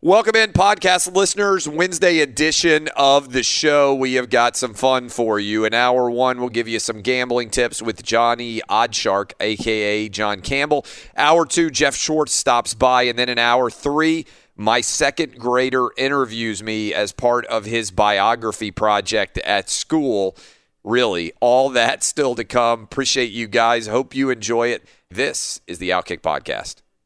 Welcome in, podcast listeners. Wednesday edition of the show. We have got some fun for you. In hour one, we'll give you some gambling tips with Johnny Oddshark, aka John Campbell. Hour two, Jeff Schwartz stops by. And then in hour three, my second grader interviews me as part of his biography project at school. Really, all that still to come. Appreciate you guys. Hope you enjoy it. This is the Outkick Podcast.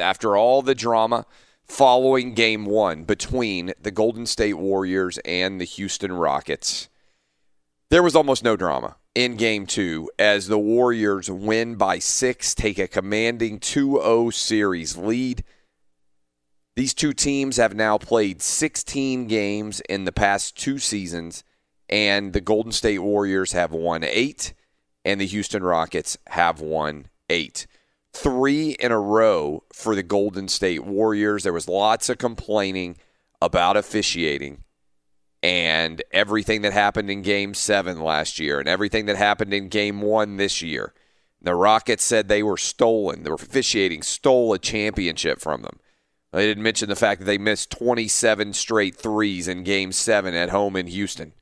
After all the drama following game one between the Golden State Warriors and the Houston Rockets, there was almost no drama in game two as the Warriors win by six, take a commanding 2 0 series lead. These two teams have now played 16 games in the past two seasons, and the Golden State Warriors have won eight and the Houston Rockets have won eight. Three in a row for the Golden State Warriors. There was lots of complaining about officiating and everything that happened in game seven last year and everything that happened in game one this year. The Rockets said they were stolen. The officiating stole a championship from them. They didn't mention the fact that they missed 27 straight threes in game seven at home in Houston.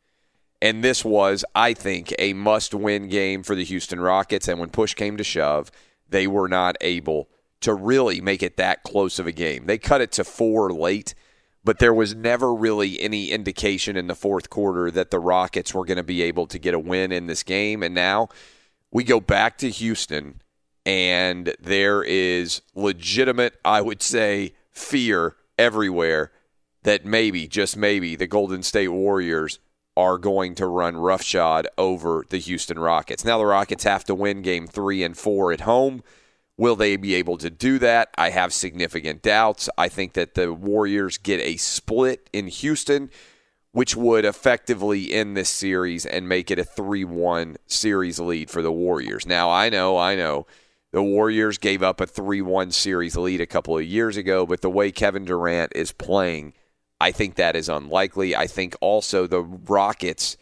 And this was, I think, a must win game for the Houston Rockets. And when push came to shove, they were not able to really make it that close of a game. They cut it to four late, but there was never really any indication in the fourth quarter that the Rockets were going to be able to get a win in this game. And now we go back to Houston, and there is legitimate, I would say, fear everywhere that maybe, just maybe, the Golden State Warriors are going to run roughshod over the Houston Rockets. Now the Rockets have to win game three and four at home. Will they be able to do that? I have significant doubts. I think that the Warriors get a split in Houston, which would effectively end this series and make it a 3 1 series lead for the Warriors. Now, I know, I know. The Warriors gave up a 3 1 series lead a couple of years ago, but the way Kevin Durant is playing, I think that is unlikely. I think also the Rockets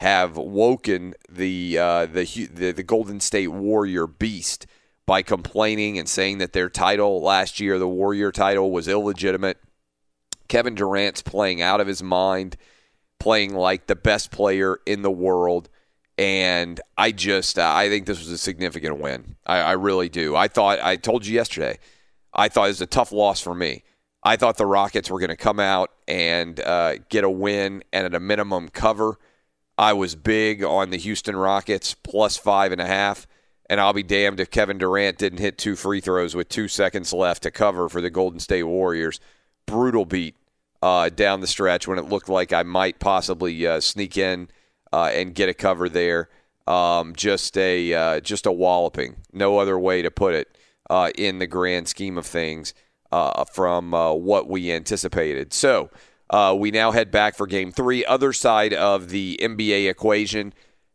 have woken the uh, the, the the Golden State Warrior beast by complaining and saying that their title last year, the Warrior title, was illegitimate. Kevin Durant's playing out of his mind, playing like the best player in the world. And I just, uh, I think this was a significant win. I, I really do. I thought, I told you yesterday, I thought it was a tough loss for me. I thought the Rockets were going to come out and uh, get a win and at a minimum cover. I was big on the Houston Rockets plus five and a half, and I'll be damned if Kevin Durant didn't hit two free throws with two seconds left to cover for the Golden State Warriors. Brutal beat uh, down the stretch when it looked like I might possibly uh, sneak in uh, and get a cover there. Um, just a uh, just a walloping, no other way to put it uh, in the grand scheme of things uh, from uh, what we anticipated. So uh, we now head back for Game Three. Other side of the NBA equation,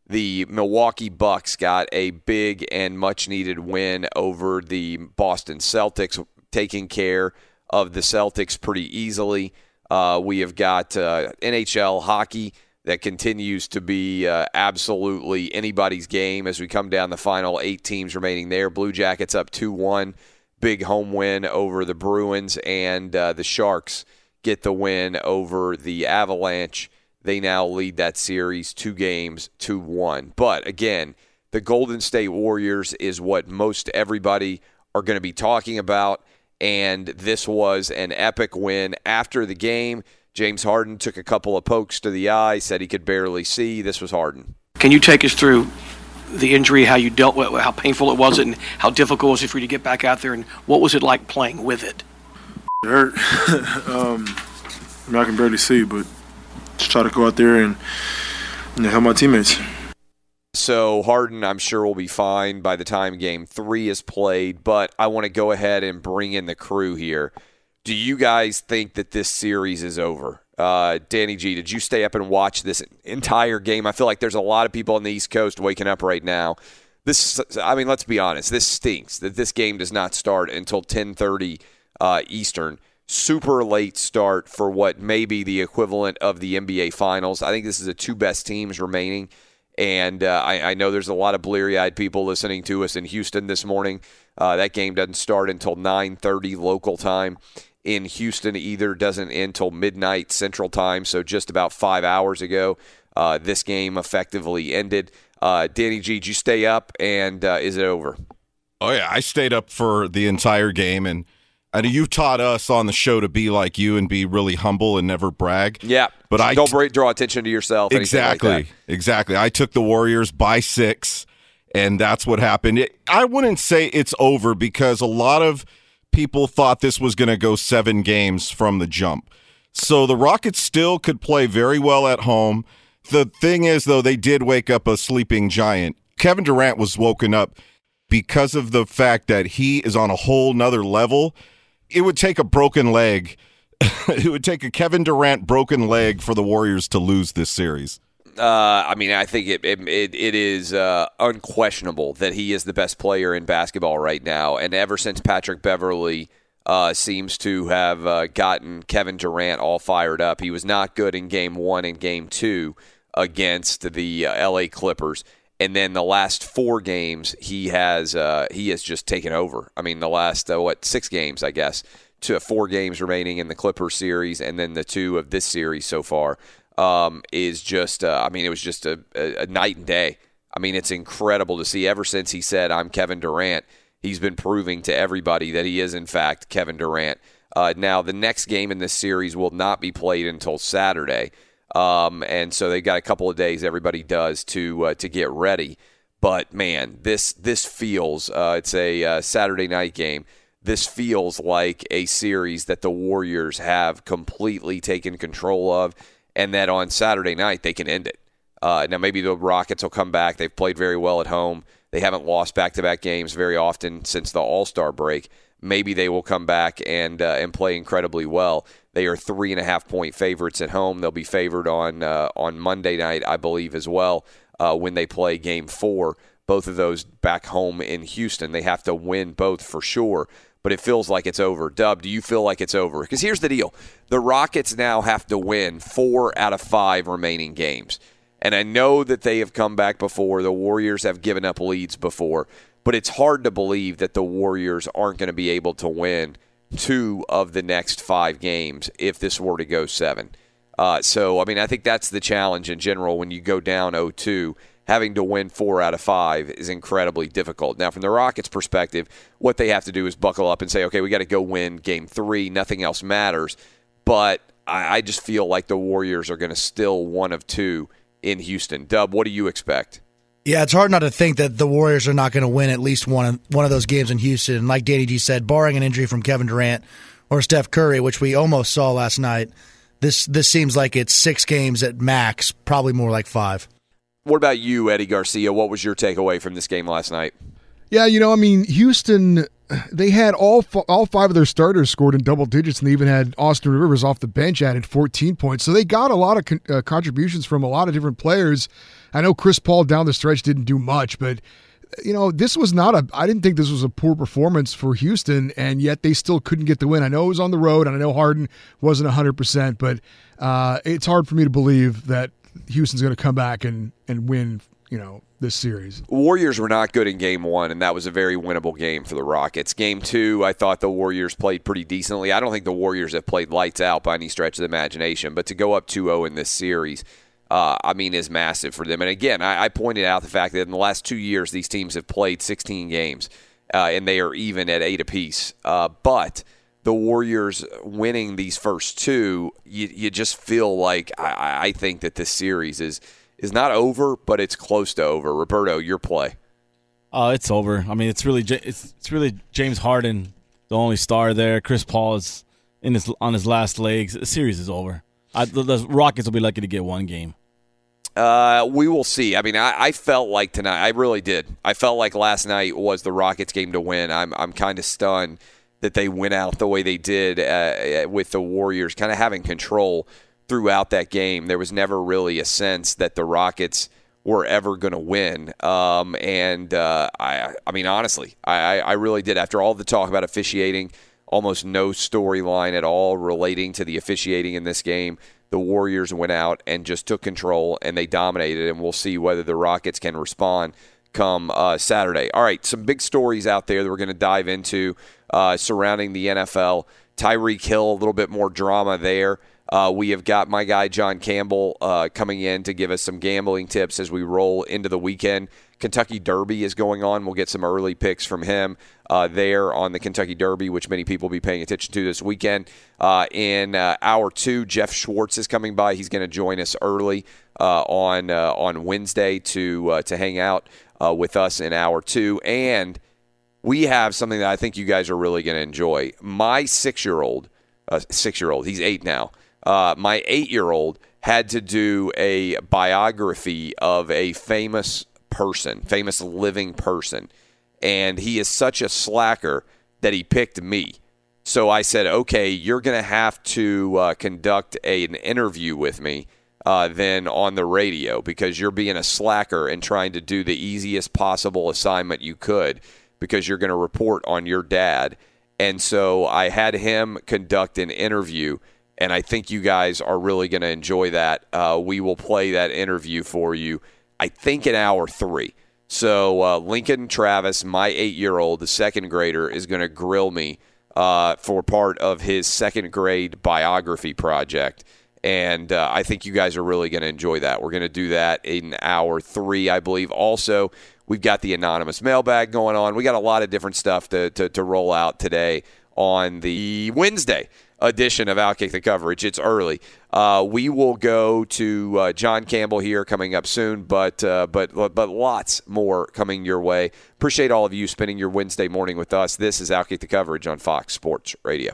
the Milwaukee Bucks got a big and much needed win over the Boston Celtics, taking care of the Celtics pretty easily. Uh, we have got uh, NHL hockey that continues to be uh, absolutely anybody's game as we come down the final eight teams remaining there. Blue Jackets up 2 1. Big home win over the Bruins, and uh, the Sharks get the win over the Avalanche. They now lead that series two games to one. But again, the Golden State Warriors is what most everybody are going to be talking about. And this was an epic win after the game. James Harden took a couple of pokes to the eye, said he could barely see. This was Harden. Can you take us through the injury, how you dealt with it, how painful it was, and how difficult was it for you to get back out there, and what was it like playing with it? It hurt. um, I, mean, I can barely see, but just try to go out there and you know, help my teammates. So Harden, I'm sure, will be fine by the time Game Three is played. But I want to go ahead and bring in the crew here. Do you guys think that this series is over? Uh, Danny G, did you stay up and watch this entire game? I feel like there's a lot of people on the East Coast waking up right now. This, I mean, let's be honest. This stinks that this game does not start until 10:30 uh, Eastern. Super late start for what may be the equivalent of the NBA Finals. I think this is the two best teams remaining. And uh, I, I, know there's a lot of bleary-eyed people listening to us in Houston this morning. Uh, that game doesn't start until 9:30 local time in Houston either doesn't end until midnight Central Time, so just about five hours ago. Uh, this game effectively ended. Uh, Danny G, did you stay up and uh, is it over? Oh yeah, I stayed up for the entire game, and I know you taught us on the show to be like you and be really humble and never brag. Yeah, but I don't t- draw attention to yourself. Exactly, like exactly. I took the Warriors by six, and that's what happened. It, I wouldn't say it's over because a lot of people thought this was going to go seven games from the jump. So the Rockets still could play very well at home. The thing is, though, they did wake up a sleeping giant. Kevin Durant was woken up because of the fact that he is on a whole nother level. It would take a broken leg. it would take a Kevin Durant broken leg for the Warriors to lose this series. Uh, I mean, I think it it, it is uh, unquestionable that he is the best player in basketball right now. And ever since Patrick Beverley uh, seems to have uh, gotten Kevin Durant all fired up, he was not good in Game One and Game Two against the uh, L.A. Clippers. And then the last four games, he has uh, he has just taken over. I mean, the last what six games, I guess, to four games remaining in the Clippers series, and then the two of this series so far um, is just, uh, I mean, it was just a, a, a night and day. I mean, it's incredible to see. Ever since he said, I'm Kevin Durant, he's been proving to everybody that he is, in fact, Kevin Durant. Uh, now, the next game in this series will not be played until Saturday. Um, and so they've got a couple of days, everybody does, to uh, to get ready. But man, this this feels uh, it's a uh, Saturday night game. This feels like a series that the Warriors have completely taken control of and that on Saturday night they can end it. Uh, now maybe the Rockets will come back. They've played very well at home. They haven't lost back-to-back games very often since the All-Star break. Maybe they will come back and uh, and play incredibly well. They are three and a half point favorites at home. They'll be favored on uh, on Monday night, I believe, as well uh, when they play Game Four. Both of those back home in Houston. They have to win both for sure but it feels like it's over. Dub, do you feel like it's over? Because here's the deal the Rockets now have to win four out of five remaining games. And I know that they have come back before. The Warriors have given up leads before. But it's hard to believe that the Warriors aren't going to be able to win two of the next five games if this were to go seven. Uh, so, I mean, I think that's the challenge in general when you go down 0 2. Having to win four out of five is incredibly difficult. Now, from the Rockets' perspective, what they have to do is buckle up and say, okay, we got to go win game three. Nothing else matters. But I, I just feel like the Warriors are going to still one of two in Houston. Dub, what do you expect? Yeah, it's hard not to think that the Warriors are not going to win at least one of, one of those games in Houston. And like Danny G said, barring an injury from Kevin Durant or Steph Curry, which we almost saw last night, this this seems like it's six games at max, probably more like five. What about you, Eddie Garcia? What was your takeaway from this game last night? Yeah, you know, I mean, Houston, they had all all five of their starters scored in double digits, and they even had Austin Rivers off the bench added 14 points. So they got a lot of con- uh, contributions from a lot of different players. I know Chris Paul down the stretch didn't do much, but you know, this was not a. I didn't think this was a poor performance for Houston, and yet they still couldn't get the win. I know it was on the road, and I know Harden wasn't 100, percent but uh, it's hard for me to believe that Houston's going to come back and and win. You know, this series. Warriors were not good in game one, and that was a very winnable game for the Rockets. Game two, I thought the Warriors played pretty decently. I don't think the Warriors have played lights out by any stretch of the imagination, but to go up 2 0 in this series, uh, I mean, is massive for them. And again, I, I, pointed out the fact that in the last two years, these teams have played 16 games, uh, and they are even at eight apiece. Uh, but the Warriors winning these first two, you, you just feel like I, I think that this series is is not over, but it's close to over. Roberto, your play. Uh, it's over. I mean, it's really it's it's really James Harden, the only star there. Chris Paul is in his on his last legs. The series is over. I, the, the, Rockets will be lucky to get one game. Uh, we will see. I mean, I, I, felt like tonight. I really did. I felt like last night was the Rockets' game to win. I'm I'm kind of stunned that they went out the way they did uh, with the Warriors, kind of having control throughout that game. There was never really a sense that the Rockets were ever going to win. Um, and uh, I, I mean, honestly, I, I really did. After all the talk about officiating, almost no storyline at all relating to the officiating in this game. The Warriors went out and just took control and they dominated. And we'll see whether the Rockets can respond come uh, Saturday. All right, some big stories out there that we're going to dive into uh, surrounding the NFL. Tyreek Hill, a little bit more drama there. Uh, we have got my guy John Campbell uh, coming in to give us some gambling tips as we roll into the weekend. Kentucky Derby is going on. We'll get some early picks from him uh, there on the Kentucky Derby, which many people will be paying attention to this weekend. Uh, in uh, hour two, Jeff Schwartz is coming by. He's going to join us early uh, on on Wednesday to to hang out with us in hour two and we have something that I think you guys are really going to enjoy. My six year old, uh, six year old, he's eight now, uh, my eight year old had to do a biography of a famous person, famous living person. And he is such a slacker that he picked me. So I said, okay, you're going to have to uh, conduct a, an interview with me uh, then on the radio because you're being a slacker and trying to do the easiest possible assignment you could because you're going to report on your dad. And so I had him conduct an interview and I think you guys are really going to enjoy that. Uh, we will play that interview for you, I think, in hour three. So uh, Lincoln Travis, my eight-year-old, the second grader, is going to grill me uh, for part of his second grade biography project. And uh, I think you guys are really going to enjoy that. We're going to do that in hour three, I believe. Also, we've got the anonymous mailbag going on. We got a lot of different stuff to, to, to roll out today on the Wednesday edition of Outkick the Coverage. It's early. Uh, we will go to uh, John Campbell here coming up soon, but uh, but but lots more coming your way. Appreciate all of you spending your Wednesday morning with us. This is Outkick the Coverage on Fox Sports Radio.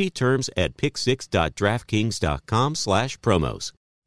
Terms at pick6.draftkings.com slash promos.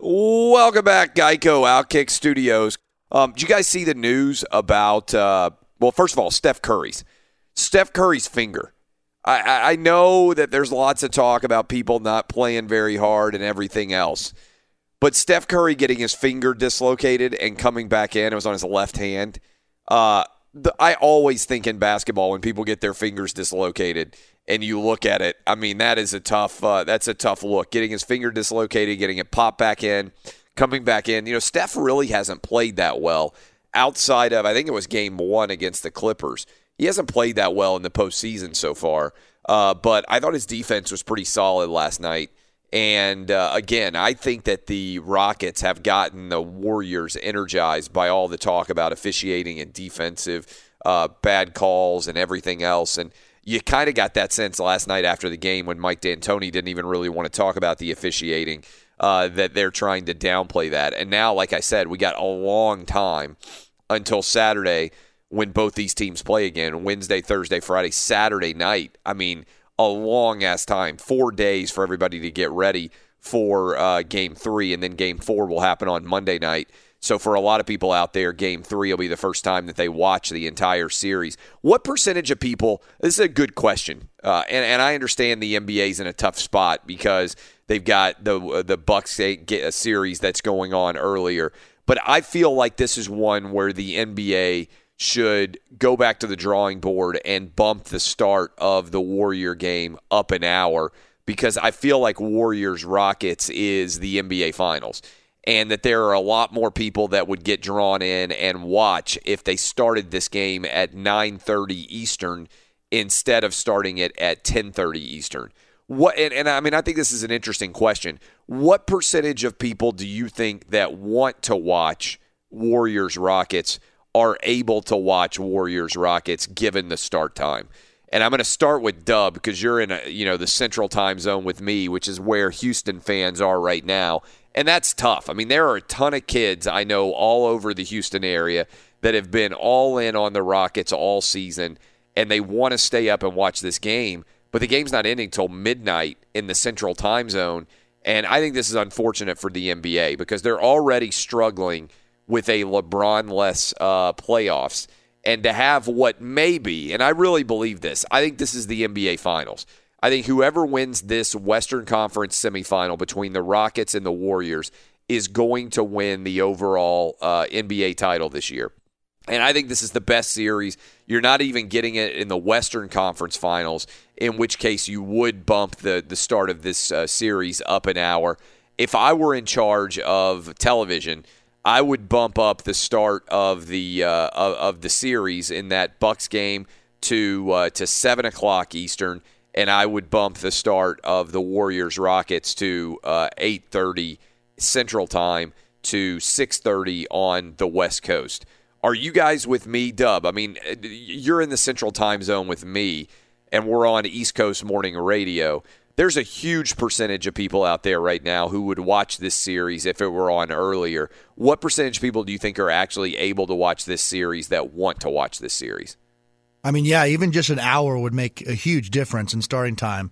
Welcome back, Geico Outkick Studios. Um, did you guys see the news about? Uh, well, first of all, Steph Curry's Steph Curry's finger. I, I, know that there's lots of talk about people not playing very hard and everything else, but Steph Curry getting his finger dislocated and coming back in. It was on his left hand. Uh, the, I always think in basketball when people get their fingers dislocated and you look at it, I mean that is a tough uh, that's a tough look. Getting his finger dislocated, getting it popped back in, coming back in. You know, Steph really hasn't played that well outside of I think it was game one against the Clippers. He hasn't played that well in the postseason so far. Uh, but I thought his defense was pretty solid last night. And uh, again, I think that the Rockets have gotten the Warriors energized by all the talk about officiating and defensive uh, bad calls and everything else. And you kind of got that sense last night after the game when Mike D'Antoni didn't even really want to talk about the officiating. Uh, that they're trying to downplay that. And now, like I said, we got a long time until Saturday when both these teams play again Wednesday, Thursday, Friday, Saturday night. I mean, a long ass time, four days for everybody to get ready for uh, game three, and then game four will happen on Monday night. So for a lot of people out there, game three will be the first time that they watch the entire series. What percentage of people? This is a good question, uh, and and I understand the NBA is in a tough spot because they've got the the Bucks series that's going on earlier. But I feel like this is one where the NBA should go back to the drawing board and bump the start of the Warrior game up an hour because I feel like Warriors Rockets is the NBA Finals and that there are a lot more people that would get drawn in and watch if they started this game at 9:30 Eastern instead of starting it at 10:30 Eastern. What and, and I mean I think this is an interesting question. What percentage of people do you think that want to watch Warriors Rockets are able to watch Warriors Rockets given the start time. And I'm going to start with Dub because you're in a, you know the central time zone with me, which is where Houston fans are right now. And that's tough. I mean, there are a ton of kids I know all over the Houston area that have been all in on the Rockets all season and they want to stay up and watch this game, but the game's not ending till midnight in the central time zone. And I think this is unfortunate for the NBA because they're already struggling with a LeBron less uh, playoffs and to have what may be, and I really believe this, I think this is the NBA Finals. I think whoever wins this Western Conference semifinal between the Rockets and the Warriors is going to win the overall uh, NBA title this year. And I think this is the best series. You're not even getting it in the Western Conference Finals, in which case you would bump the, the start of this uh, series up an hour. If I were in charge of television, I would bump up the start of the uh, of, of, the series in that Bucks game to uh, to seven o'clock Eastern, and I would bump the start of the Warriors Rockets to uh, eight thirty Central Time to six thirty on the West Coast. Are you guys with me, Dub? I mean, you're in the Central Time Zone with me, and we're on East Coast Morning Radio there's a huge percentage of people out there right now who would watch this series if it were on earlier. What percentage of people do you think are actually able to watch this series that want to watch this series? I mean, yeah, even just an hour would make a huge difference in starting time.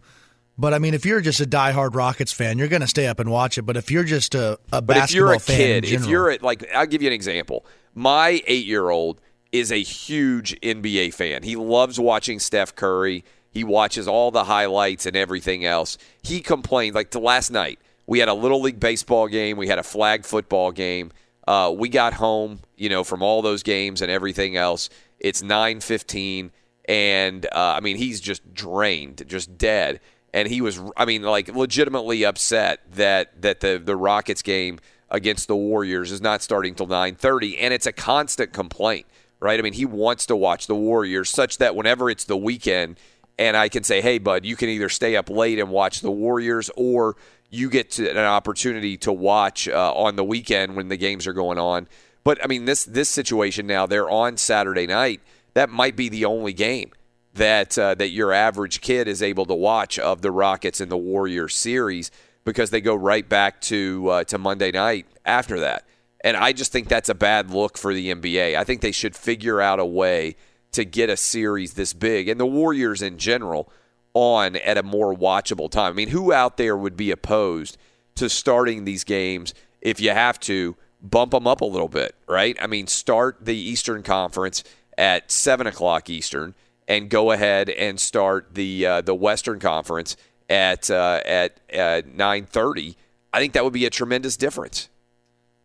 But I mean, if you're just a diehard Rockets fan, you're going to stay up and watch it. But if you're just a, a but if you're a kid, general, if you're like, I'll give you an example. My eight year old is a huge NBA fan. He loves watching Steph Curry. He watches all the highlights and everything else. He complained like to last night. We had a little league baseball game. We had a flag football game. Uh, we got home, you know, from all those games and everything else. It's nine fifteen, and uh, I mean he's just drained, just dead. And he was, I mean, like legitimately upset that that the the Rockets game against the Warriors is not starting till nine thirty, and it's a constant complaint, right? I mean, he wants to watch the Warriors such that whenever it's the weekend and I can say, hey, bud, you can either stay up late and watch the Warriors, or you get an opportunity to watch uh, on the weekend when the games are going on. But I mean, this this situation now, they're on Saturday night. That might be the only game that uh, that your average kid is able to watch of the Rockets and the Warriors series because they go right back to uh, to Monday night after that. And I just think that's a bad look for the NBA. I think they should figure out a way to get a series this big and the Warriors in general on at a more watchable time. I mean, who out there would be opposed to starting these games if you have to bump them up a little bit, right? I mean, start the Eastern Conference at seven o'clock Eastern and go ahead and start the uh, the Western Conference at uh, at uh, nine thirty. I think that would be a tremendous difference.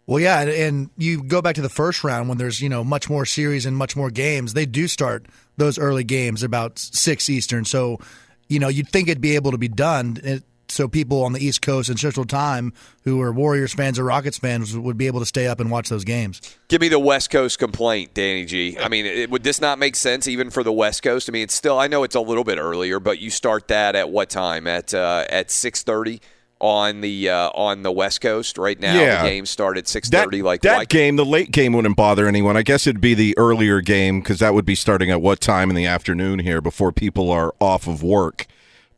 Well, yeah, and you go back to the first round when there's you know much more series and much more games. They do start those early games about six Eastern, so you know you'd think it'd be able to be done. It, so people on the East Coast and Central Time who are Warriors fans or Rockets fans would be able to stay up and watch those games. Give me the West Coast complaint, Danny G. I mean, it, would this not make sense even for the West Coast? I mean, it's still I know it's a little bit earlier, but you start that at what time? At uh, at six thirty on the uh, on the West Coast right now. Yeah. The game started six thirty. Like that why- game, the late game wouldn't bother anyone. I guess it'd be the earlier game because that would be starting at what time in the afternoon here before people are off of work.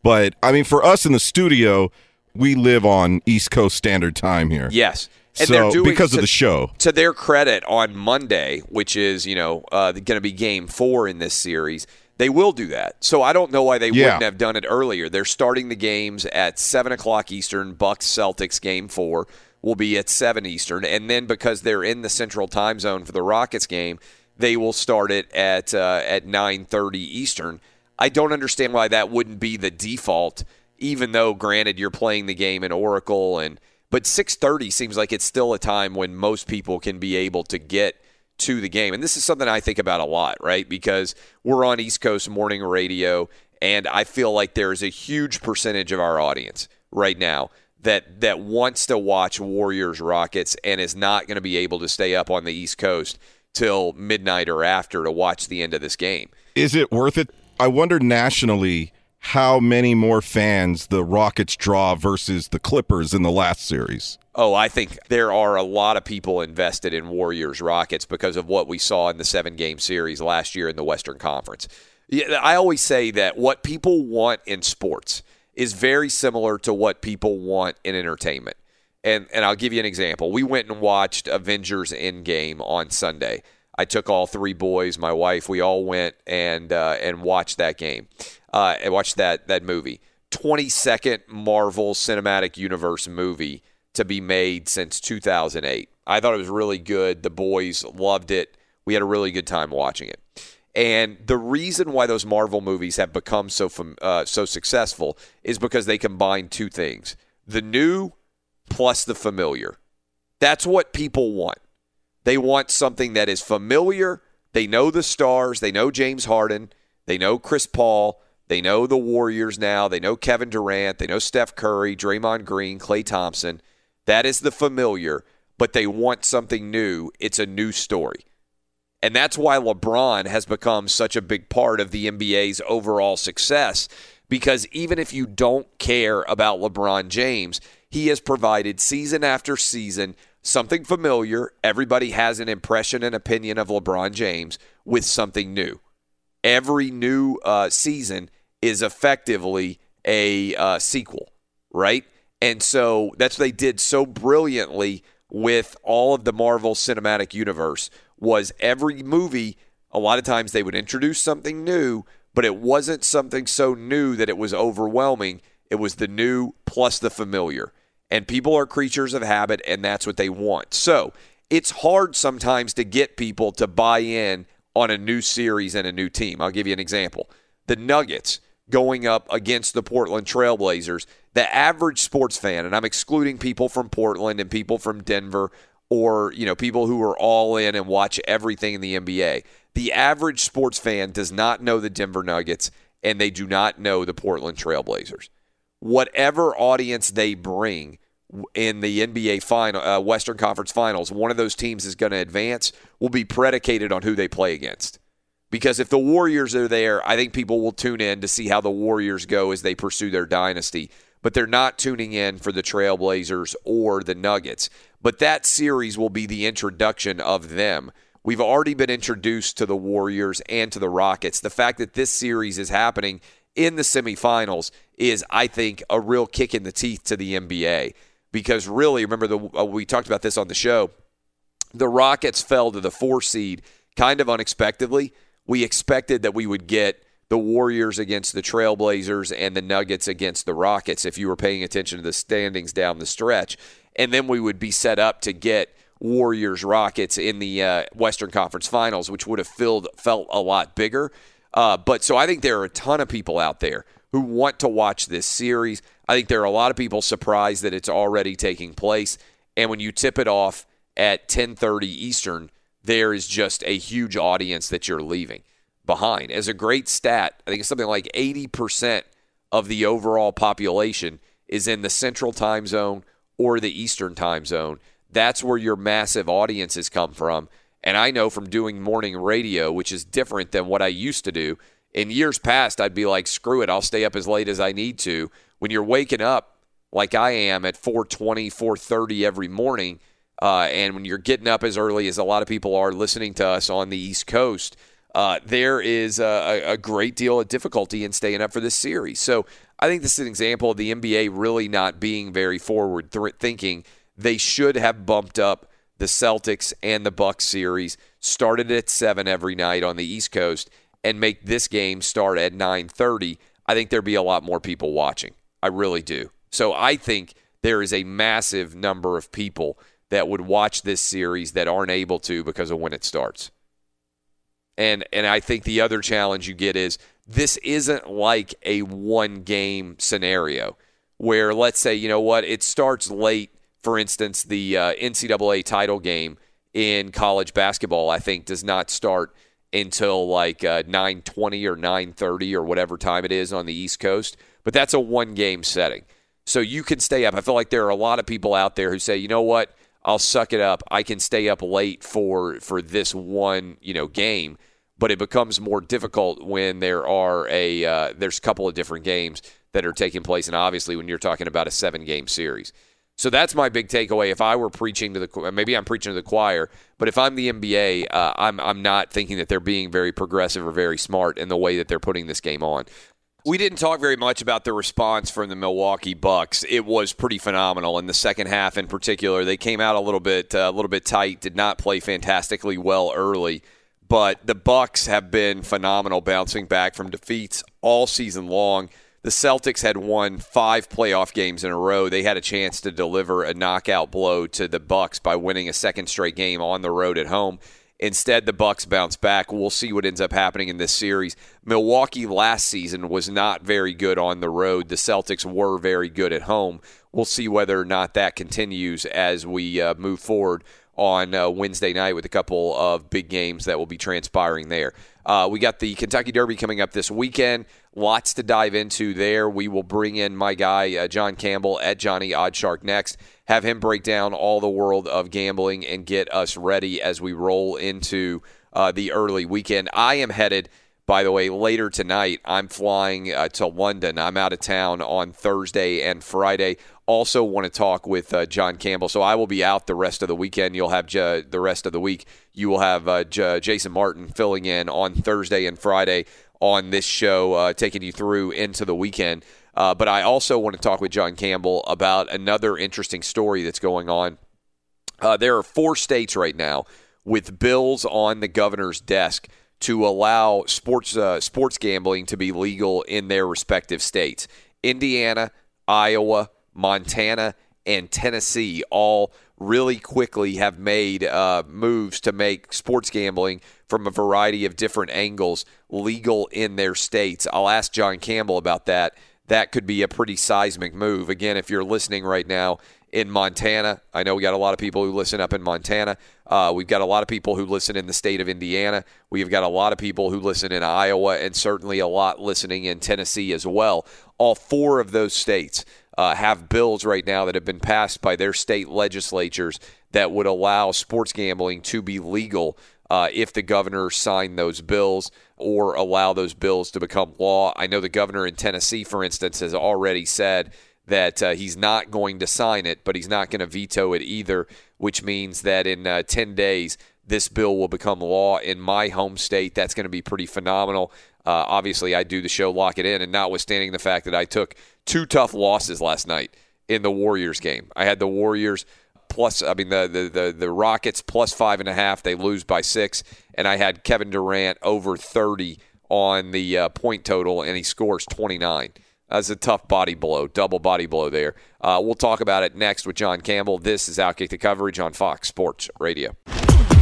But I mean, for us in the studio, we live on East Coast Standard Time here. Yes. And so they're doing because to, of the show, To their credit, on Monday, which is you know uh, going to be Game Four in this series, they will do that. So I don't know why they Yeah. wouldn't have done it earlier. They're starting the games at seven o'clock Eastern. Bucks Celtics Game Four will be at seven Eastern, and then because they're in the Central Time Zone for the Rockets game, they will start it at uh, at nine thirty Eastern. I don't understand why that wouldn't be the default, even though granted you're playing the game in Oracle and but 6:30 seems like it's still a time when most people can be able to get to the game. And this is something I think about a lot, right? Because we're on East Coast morning radio and I feel like there is a huge percentage of our audience right now that that wants to watch Warriors Rockets and is not going to be able to stay up on the East Coast till midnight or after to watch the end of this game. is it worth it? I wonder nationally how many more fans the Rockets draw versus the Clippers in the last series. Oh, I think there are a lot of people invested in Warriors Rockets because of what we saw in the seven game series last year in the Western Conference. I always say that what people want in sports is very similar to what people want in entertainment. And and I'll give you an example. We went and watched Avengers Endgame on Sunday. I took all three boys, my wife, we all went and uh, and watched that game, uh, and watched that that movie. Twenty second Marvel Cinematic Universe movie to be made since 2008. I thought it was really good. The boys loved it. We had a really good time watching it. And the reason why those Marvel movies have become so uh, so successful is because they combine two things: the new plus the familiar. That's what people want. They want something that is familiar. They know the stars. They know James Harden. They know Chris Paul. They know the Warriors now. They know Kevin Durant. They know Steph Curry, Draymond Green, Klay Thompson. That is the familiar, but they want something new. It's a new story. And that's why LeBron has become such a big part of the NBA's overall success because even if you don't care about LeBron James, he has provided season after season something familiar. Everybody has an impression and opinion of LeBron James with something new. Every new uh, season is effectively a uh, sequel, right? And so that's what they did so brilliantly with all of the Marvel Cinematic Universe was every movie a lot of times they would introduce something new, but it wasn't something so new that it was overwhelming. It was the new plus the familiar. And people are creatures of habit and that's what they want. So, it's hard sometimes to get people to buy in on a new series and a new team. I'll give you an example. The Nuggets going up against the Portland Trailblazers, the average sports fan, and I'm excluding people from Portland and people from Denver or, you know, people who are all in and watch everything in the NBA. The average sports fan does not know the Denver Nuggets and they do not know the Portland Trailblazers. Whatever audience they bring in the NBA final, uh, Western Conference Finals, one of those teams is going to advance will be predicated on who they play against. Because if the Warriors are there, I think people will tune in to see how the Warriors go as they pursue their dynasty. But they're not tuning in for the Trailblazers or the Nuggets. But that series will be the introduction of them. We've already been introduced to the Warriors and to the Rockets. The fact that this series is happening in the semifinals is, I think, a real kick in the teeth to the NBA. Because really, remember, the, uh, we talked about this on the show. The Rockets fell to the four seed kind of unexpectedly. We expected that we would get the Warriors against the Trailblazers and the Nuggets against the Rockets if you were paying attention to the standings down the stretch. And then we would be set up to get Warriors Rockets in the uh, Western Conference Finals, which would have filled, felt a lot bigger. Uh, but so I think there are a ton of people out there who want to watch this series. I think there are a lot of people surprised that it's already taking place. And when you tip it off at 10:30 Eastern, there is just a huge audience that you're leaving behind. As a great stat, I think it's something like 80% of the overall population is in the central time zone or the eastern time zone. That's where your massive audiences come from. And I know from doing morning radio, which is different than what I used to do. In years past, I'd be like, screw it, I'll stay up as late as I need to. When you're waking up like I am at 4:20, 4:30 every morning, uh, and when you're getting up as early as a lot of people are listening to us on the East Coast, uh, there is a, a great deal of difficulty in staying up for this series. So I think this is an example of the NBA really not being very forward th- thinking. They should have bumped up the Celtics and the Bucks series, started at seven every night on the East Coast, and make this game start at 9:30. I think there'd be a lot more people watching. I really do. So I think there is a massive number of people that would watch this series that aren't able to because of when it starts. And and I think the other challenge you get is this isn't like a one game scenario where let's say you know what it starts late. For instance, the uh, NCAA title game in college basketball I think does not start until like uh, 9:20 or 9:30 or whatever time it is on the East Coast. But that's a one game setting. So you can stay up. I feel like there are a lot of people out there who say, "You know what? I'll suck it up. I can stay up late for for this one, you know, game." But it becomes more difficult when there are a uh, there's a couple of different games that are taking place, and obviously when you're talking about a seven game series. So that's my big takeaway. If I were preaching to the maybe I'm preaching to the choir, but if I'm the NBA, uh, I'm I'm not thinking that they're being very progressive or very smart in the way that they're putting this game on. We didn't talk very much about the response from the Milwaukee Bucks. It was pretty phenomenal in the second half, in particular. They came out a little bit, uh, a little bit tight. Did not play fantastically well early, but the Bucks have been phenomenal, bouncing back from defeats all season long. The Celtics had won five playoff games in a row. They had a chance to deliver a knockout blow to the Bucks by winning a second straight game on the road at home. Instead, the Bucks bounce back. We'll see what ends up happening in this series. Milwaukee last season was not very good on the road. The Celtics were very good at home. We'll see whether or not that continues as we uh, move forward on uh, Wednesday night with a couple of big games that will be transpiring there. Uh, we got the Kentucky Derby coming up this weekend. Lots to dive into there. We will bring in my guy, uh, John Campbell, at Johnny Oddshark next. Have him break down all the world of gambling and get us ready as we roll into uh, the early weekend. I am headed, by the way, later tonight. I'm flying uh, to London. I'm out of town on Thursday and Friday. Also, want to talk with uh, John Campbell. So I will be out the rest of the weekend. You'll have J- the rest of the week. You will have uh, J- Jason Martin filling in on Thursday and Friday on this show, uh, taking you through into the weekend. Uh, but I also want to talk with John Campbell about another interesting story that's going on. Uh, there are four states right now with bills on the governor's desk to allow sports uh, sports gambling to be legal in their respective states. Indiana, Iowa, Montana, and Tennessee all really quickly have made uh, moves to make sports gambling from a variety of different angles legal in their states. I'll ask John Campbell about that. That could be a pretty seismic move. Again, if you're listening right now in Montana, I know we got a lot of people who listen up in Montana. Uh, we've got a lot of people who listen in the state of Indiana. We've got a lot of people who listen in Iowa, and certainly a lot listening in Tennessee as well. All four of those states uh, have bills right now that have been passed by their state legislatures that would allow sports gambling to be legal uh, if the governor signed those bills or allow those bills to become law. I know the governor in Tennessee, for instance, has already said that uh, he's not going to sign it, but he's not going to veto it either, which means that in uh, 10 days, this bill will become law in my home state. That's going to be pretty phenomenal. Uh, obviously, I do the show Lock It In, and notwithstanding the fact that I took two tough losses last night in the Warriors game, I had the Warriors plus, I mean, the, the, the, the Rockets plus five and a half. They lose by six, and I had Kevin Durant over 30 on the uh, point total, and he scores 29. That's a tough body blow, double body blow there. Uh, we'll talk about it next with John Campbell. This is Outkick the Coverage on Fox Sports Radio.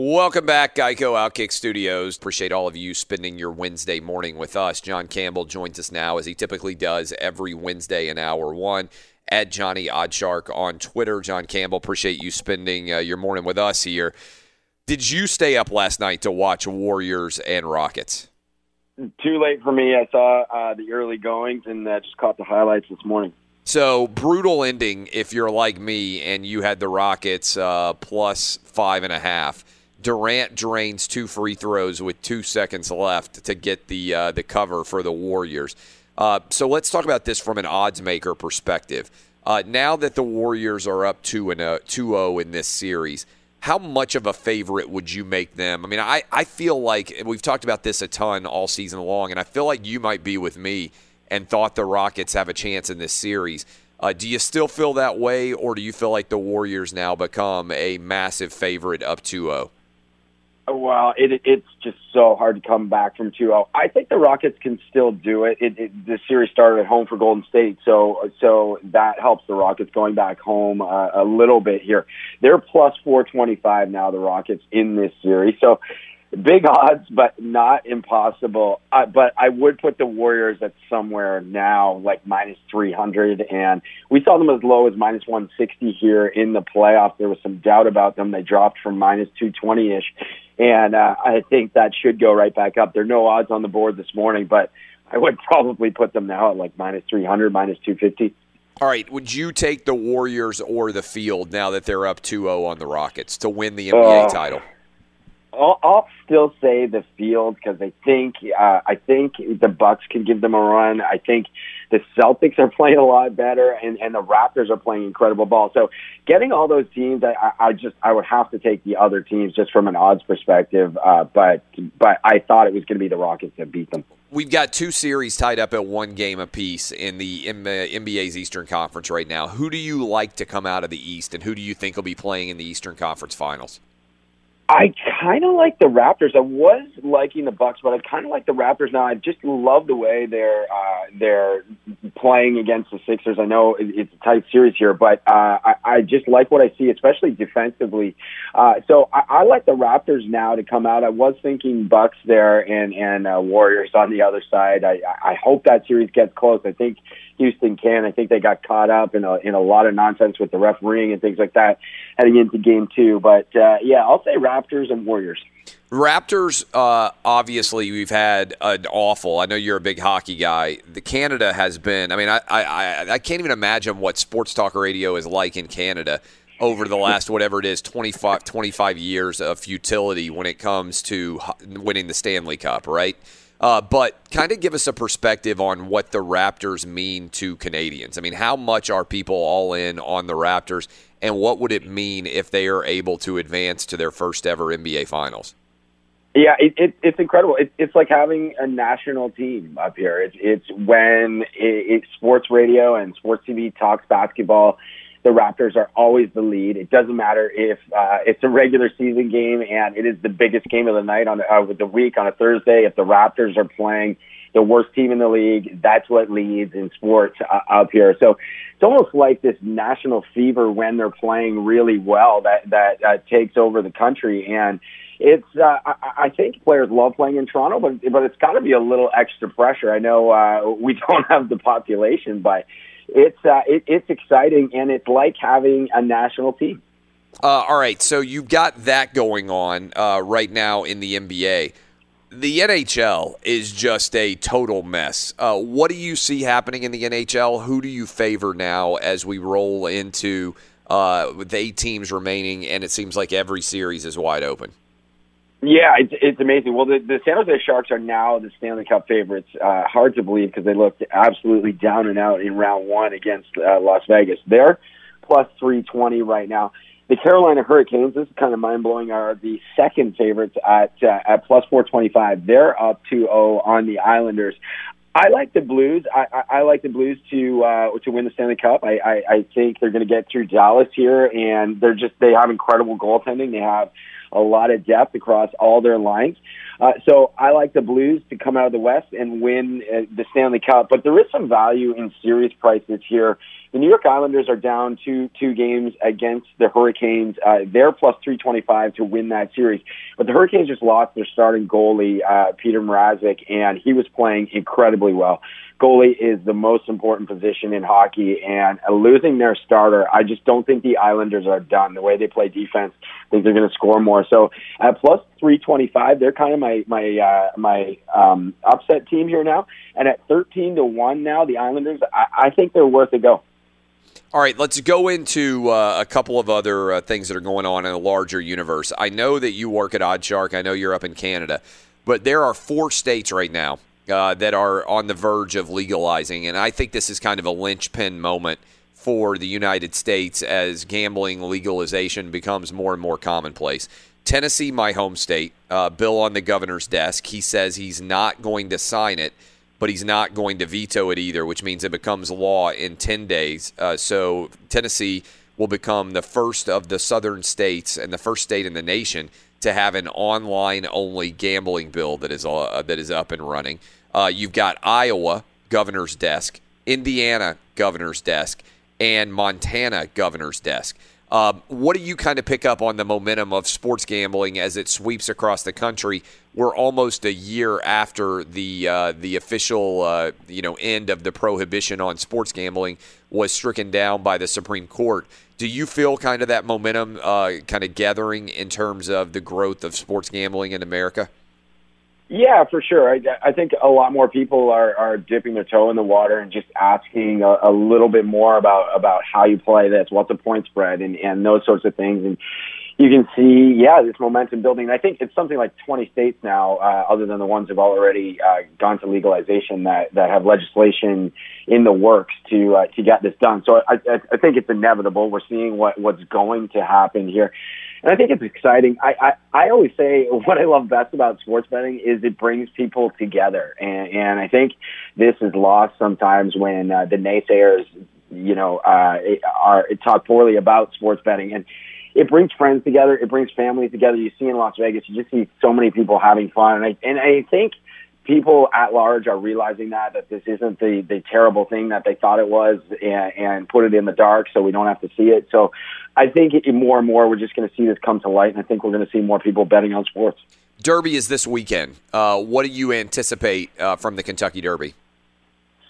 Welcome back, Geico Outkick Studios. Appreciate all of you spending your Wednesday morning with us. John Campbell joins us now, as he typically does every Wednesday in hour one. At Johnny Oddshark on Twitter. John Campbell, appreciate you spending uh, your morning with us here. Did you stay up last night to watch Warriors and Rockets? Too late for me. I saw uh, the early goings and uh, just caught the highlights this morning. So brutal ending if you're like me and you had the Rockets uh, plus five and a half. Durant drains two free throws with two seconds left to get the uh, the cover for the Warriors. Uh, so let's talk about this from an odds maker perspective. Uh, now that the Warriors are up 2 and 2-0 in this series, how much of a favorite would you make them? I mean, I, I feel like we've talked about this a ton all season long, and I feel like you might be with me and thought the Rockets have a chance in this series. Uh, do you still feel that way, or do you feel like the Warriors now become a massive favorite up 2 0? Well, it, it's just so hard to come back from 2-0. I think the Rockets can still do it. It, it. The series started at home for Golden State, so so that helps the Rockets going back home uh, a little bit here. They're plus 425 now, the Rockets in this series. So big odds, but not impossible. Uh, but I would put the Warriors at somewhere now, like minus 300. And we saw them as low as minus 160 here in the playoffs. There was some doubt about them. They dropped from minus 220 ish. And uh, I think that should go right back up. There are no odds on the board this morning, but I would probably put them now at like minus 300, minus 250. All right, would you take the Warriors or the field now that they're up 2-0 on the Rockets to win the NBA Uh, title? I'll, I'll still say the field because I think uh, I think the Bucks can give them a run. I think the Celtics are playing a lot better, and, and the Raptors are playing incredible ball. So getting all those teams, I, I just I would have to take the other teams just from an odds perspective. Uh, but but I thought it was going to be the Rockets that beat them. We've got two series tied up at one game apiece in the uh, NBA's Eastern Conference right now. Who do you like to come out of the East, and who do you think will be playing in the Eastern Conference Finals? I kind of like the Raptors. I was liking the Bucks, but I kind of like the Raptors now. I just love the way they're uh, they're playing against the Sixers. I know it- it's a tight series here, but uh, I, I just like what I see, especially defensively. Uh, so I, I like the Raptors now to come out. I was thinking Bucks there and and uh, Warriors on the other side. I, I hope that series gets close. I think Houston can. I think they got caught up in a in a lot of nonsense with the refereeing and things like that heading into game two. But uh, yeah, I'll say Raptors and Warriors. Raptors, uh, obviously, we've had an awful. I know you're a big hockey guy. The Canada has been. I mean, I, I, I, can't even imagine what sports talk radio is like in Canada over the last whatever it is 25, 25 years of futility when it comes to winning the Stanley Cup, right? Uh, but kind of give us a perspective on what the Raptors mean to Canadians. I mean, how much are people all in on the Raptors, and what would it mean if they are able to advance to their first ever NBA Finals? Yeah, it, it, it's incredible. It, it's like having a national team up here. It's it's when it, it, sports radio and sports TV talks basketball. The Raptors are always the lead. It doesn't matter if uh, it's a regular season game and it is the biggest game of the night on uh, with the week on a Thursday. If the Raptors are playing the worst team in the league, that's what leads in sports uh, up here. So it's almost like this national fever when they're playing really well that that uh, takes over the country and it's uh, I, I think players love playing in Toronto, but but it's got to be a little extra pressure. I know uh, we don't have the population, but it's uh, it, it's exciting and it's like having a national team. Uh, all right, so you've got that going on uh, right now in the NBA. The NHL is just a total mess. Uh, what do you see happening in the NHL? Who do you favor now as we roll into uh, with eight teams remaining, and it seems like every series is wide open? Yeah, it's it's amazing. Well, the, the San Jose Sharks are now the Stanley Cup favorites. Uh, hard to believe because they looked absolutely down and out in round one against uh, Las Vegas. They're plus three twenty right now. The Carolina Hurricanes, this is kind of mind blowing, are the second favorites at uh, at plus four twenty five. They're up 2-0 on the Islanders. I like the Blues. I, I, I like the Blues to uh, to win the Stanley Cup. I, I, I think they're going to get through Dallas here, and they're just they have incredible goaltending. They have a lot of depth across all their lines. Uh, so I like the Blues to come out of the West and win uh, the Stanley Cup. But there is some value in series prices here. The New York Islanders are down two two games against the Hurricanes. Uh, they're plus three twenty five to win that series. But the Hurricanes just lost their starting goalie uh, Peter Mrazek, and he was playing incredibly well. Goalie is the most important position in hockey, and losing their starter, I just don't think the Islanders are done. The way they play defense, I think they're going to score more. So at plus three twenty five, they're kind of my my uh, my um, upset team here now. And at thirteen to one now, the Islanders, I, I think they're worth a go. All right, let's go into uh, a couple of other uh, things that are going on in a larger universe. I know that you work at Odd Shark. I know you're up in Canada, but there are four states right now uh, that are on the verge of legalizing, and I think this is kind of a linchpin moment for the United States as gambling legalization becomes more and more commonplace. Tennessee, my home state, uh, bill on the governor's desk. He says he's not going to sign it but he's not going to veto it either, which means it becomes law in 10 days. Uh, so Tennessee will become the first of the southern states and the first state in the nation to have an online only gambling bill that is uh, that is up and running. Uh, you've got Iowa governor's desk, Indiana governor's desk, and Montana governor's desk. Um, what do you kind of pick up on the momentum of sports gambling as it sweeps across the country? We're almost a year after the uh, the official uh, you know end of the prohibition on sports gambling was stricken down by the Supreme Court. Do you feel kind of that momentum uh, kind of gathering in terms of the growth of sports gambling in America? Yeah, for sure. I, I think a lot more people are, are dipping their toe in the water and just asking a, a little bit more about about how you play this, what's the point spread, and and those sorts of things. And you can see, yeah, this momentum building. I think it's something like 20 states now, uh, other than the ones who've already uh, gone to legalization, that that have legislation in the works to uh, to get this done. So I, I, I think it's inevitable. We're seeing what what's going to happen here. And I think it's exciting. I, I, I always say what I love best about sports betting is it brings people together. And, and I think this is lost sometimes when uh, the naysayers, you know, uh, are talk poorly about sports betting. And it brings friends together. It brings families together. You see in Las Vegas, you just see so many people having fun. And I, and I think people at large are realizing that that this isn't the the terrible thing that they thought it was and, and put it in the dark so we don't have to see it. So i think more and more we're just going to see this come to light and i think we're going to see more people betting on sports. Derby is this weekend. Uh, what do you anticipate uh, from the kentucky derby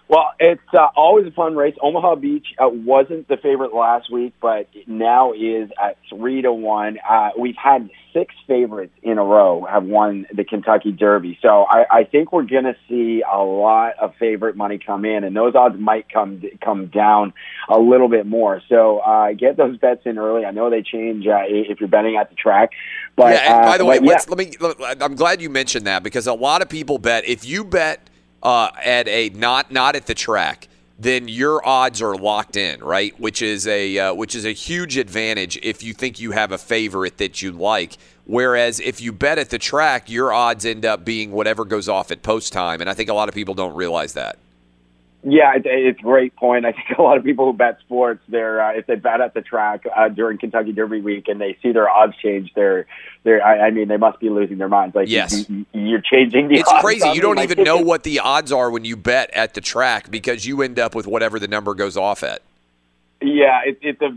well, it's uh, always a fun race. Omaha Beach uh, wasn't the favorite last week, but now is at three to one. Uh, we've had six favorites in a row have won the Kentucky Derby, so I, I think we're going to see a lot of favorite money come in, and those odds might come come down a little bit more. So uh, get those bets in early. I know they change uh, if you're betting at the track, but yeah, and by the uh, way, yeah. let me. I'm glad you mentioned that because a lot of people bet if you bet uh, at a not not at the track, then your odds are locked in, right? Which is a uh, which is a huge advantage if you think you have a favorite that you like. Whereas if you bet at the track, your odds end up being whatever goes off at post time, and I think a lot of people don't realize that. Yeah, it, it's a great point. I think a lot of people who bet sports, they're uh, if they bet at the track uh, during Kentucky Derby week and they see their odds change, they're they're I, I mean they must be losing their minds. Like Yes. you, are changing the. It's crazy. You don't Like, even know what the odds are when you bet at the track because you end up with whatever the number goes off at. Yeah, it, it's a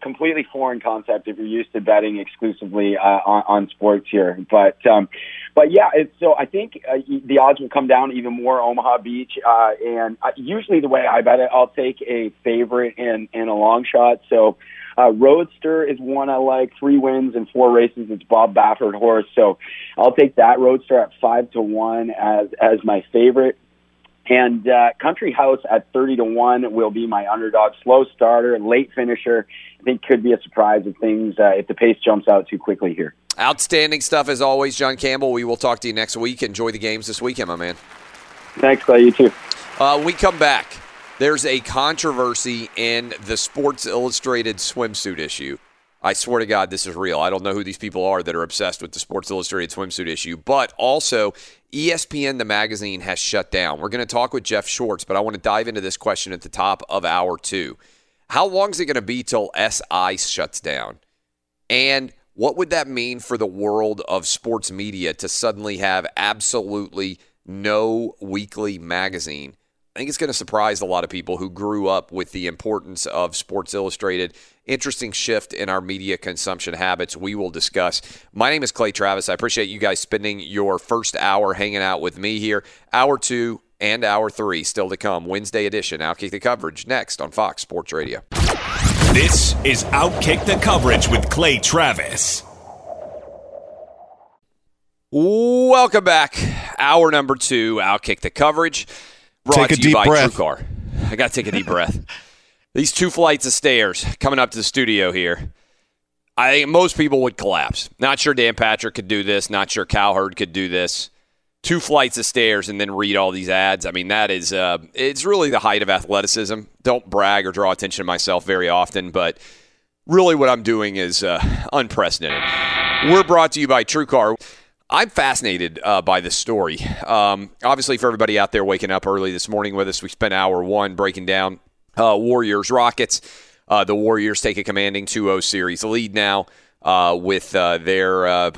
completely foreign concept if you're used to betting exclusively uh, on, on sports here. But um, but yeah, it's, so I think uh, the odds will come down even more. Omaha Beach, uh, and uh, usually the way I bet it, I'll take a favorite and and a long shot. So. Uh, Roadster is one I like. Three wins and four races. It's Bob Baffert horse, so I'll take that Roadster at five to one as as my favorite. And uh, Country House at 30 to 1 will be my underdog. Slow starter, late finisher. I think could be a surprise if things, uh, if the pace jumps out too quickly here. Outstanding stuff as always, John Campbell. We will talk to you next week. Enjoy the games this weekend, my man. Thanks, Clay. You too. Uh, we come back. There's a controversy in the Sports Illustrated swimsuit issue. I swear to God, this is real. I don't know who these people are that are obsessed with the Sports Illustrated swimsuit issue, but also ESPN, the magazine, has shut down. We're going to talk with Jeff Schwartz, but I want to dive into this question at the top of hour two. How long is it going to be till SI shuts down? And what would that mean for the world of sports media to suddenly have absolutely no weekly magazine? I think it's going to surprise a lot of people who grew up with the importance of Sports Illustrated. Interesting shift in our media consumption habits we will discuss. My name is Clay Travis. I appreciate you guys spending your first hour hanging out with me here. Hour two and hour three still to come. Wednesday edition. Outkick the coverage next on Fox Sports Radio. This is Outkick the Coverage with Clay Travis. Welcome back. Hour number two, Outkick the coverage. Brought Take a to you deep by breath. TrueCar. I got to take a deep breath. These two flights of stairs coming up to the studio here. I think most people would collapse. Not sure Dan Patrick could do this. Not sure Cowherd could do this. Two flights of stairs and then read all these ads. I mean, that is uh, it's really the height of athleticism. Don't brag or draw attention to myself very often, but really what I'm doing is uh, unprecedented. We're brought to you by TrueCar. I'm fascinated uh, by this story. Um, obviously, for everybody out there waking up early this morning with us, we spent hour one breaking down uh, Warriors Rockets. Uh, the Warriors take a commanding 2 0 series lead now uh, with uh, their uh,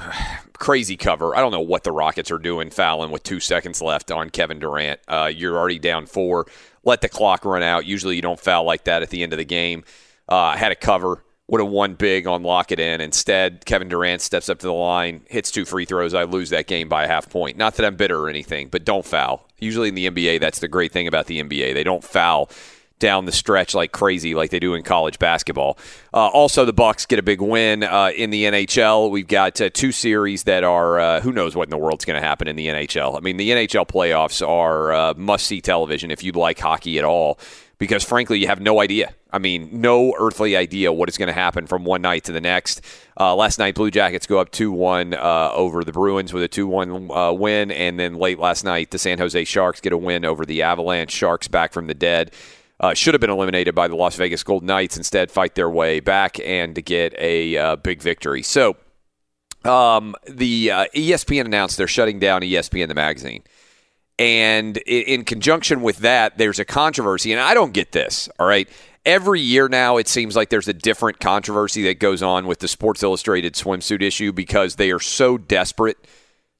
crazy cover. I don't know what the Rockets are doing fouling with two seconds left on Kevin Durant. You're already down four. Let the clock run out. Usually you don't foul like that at the end of the game. Uh, had a cover. Would have won big on lock it in. Instead, Kevin Durant steps up to the line, hits two free throws. I lose that game by a half point. Not that I'm bitter or anything, but don't foul. Usually in the NBA, that's the great thing about the NBA. They don't foul down the stretch like crazy, like they do in college basketball. Uh, also, the Bucks get a big win uh, in the NHL. We've got uh, two series that are uh, who knows what in the world's going to happen in the NHL. I mean, the NHL playoffs are uh, must see television if you like hockey at all, because frankly, you have no idea. I mean, no earthly idea what is going to happen from one night to the next. Uh, last night, Blue Jackets go up 2 1 uh, over the Bruins with a 2 1 uh, win. And then late last night, the San Jose Sharks get a win over the Avalanche. Sharks back from the dead. Uh, should have been eliminated by the Las Vegas Golden Knights. Instead, fight their way back and get a uh, big victory. So, um, the uh, ESPN announced they're shutting down ESPN the magazine. And in conjunction with that, there's a controversy. And I don't get this, all right? every year now it seems like there's a different controversy that goes on with the Sports Illustrated swimsuit issue because they are so desperate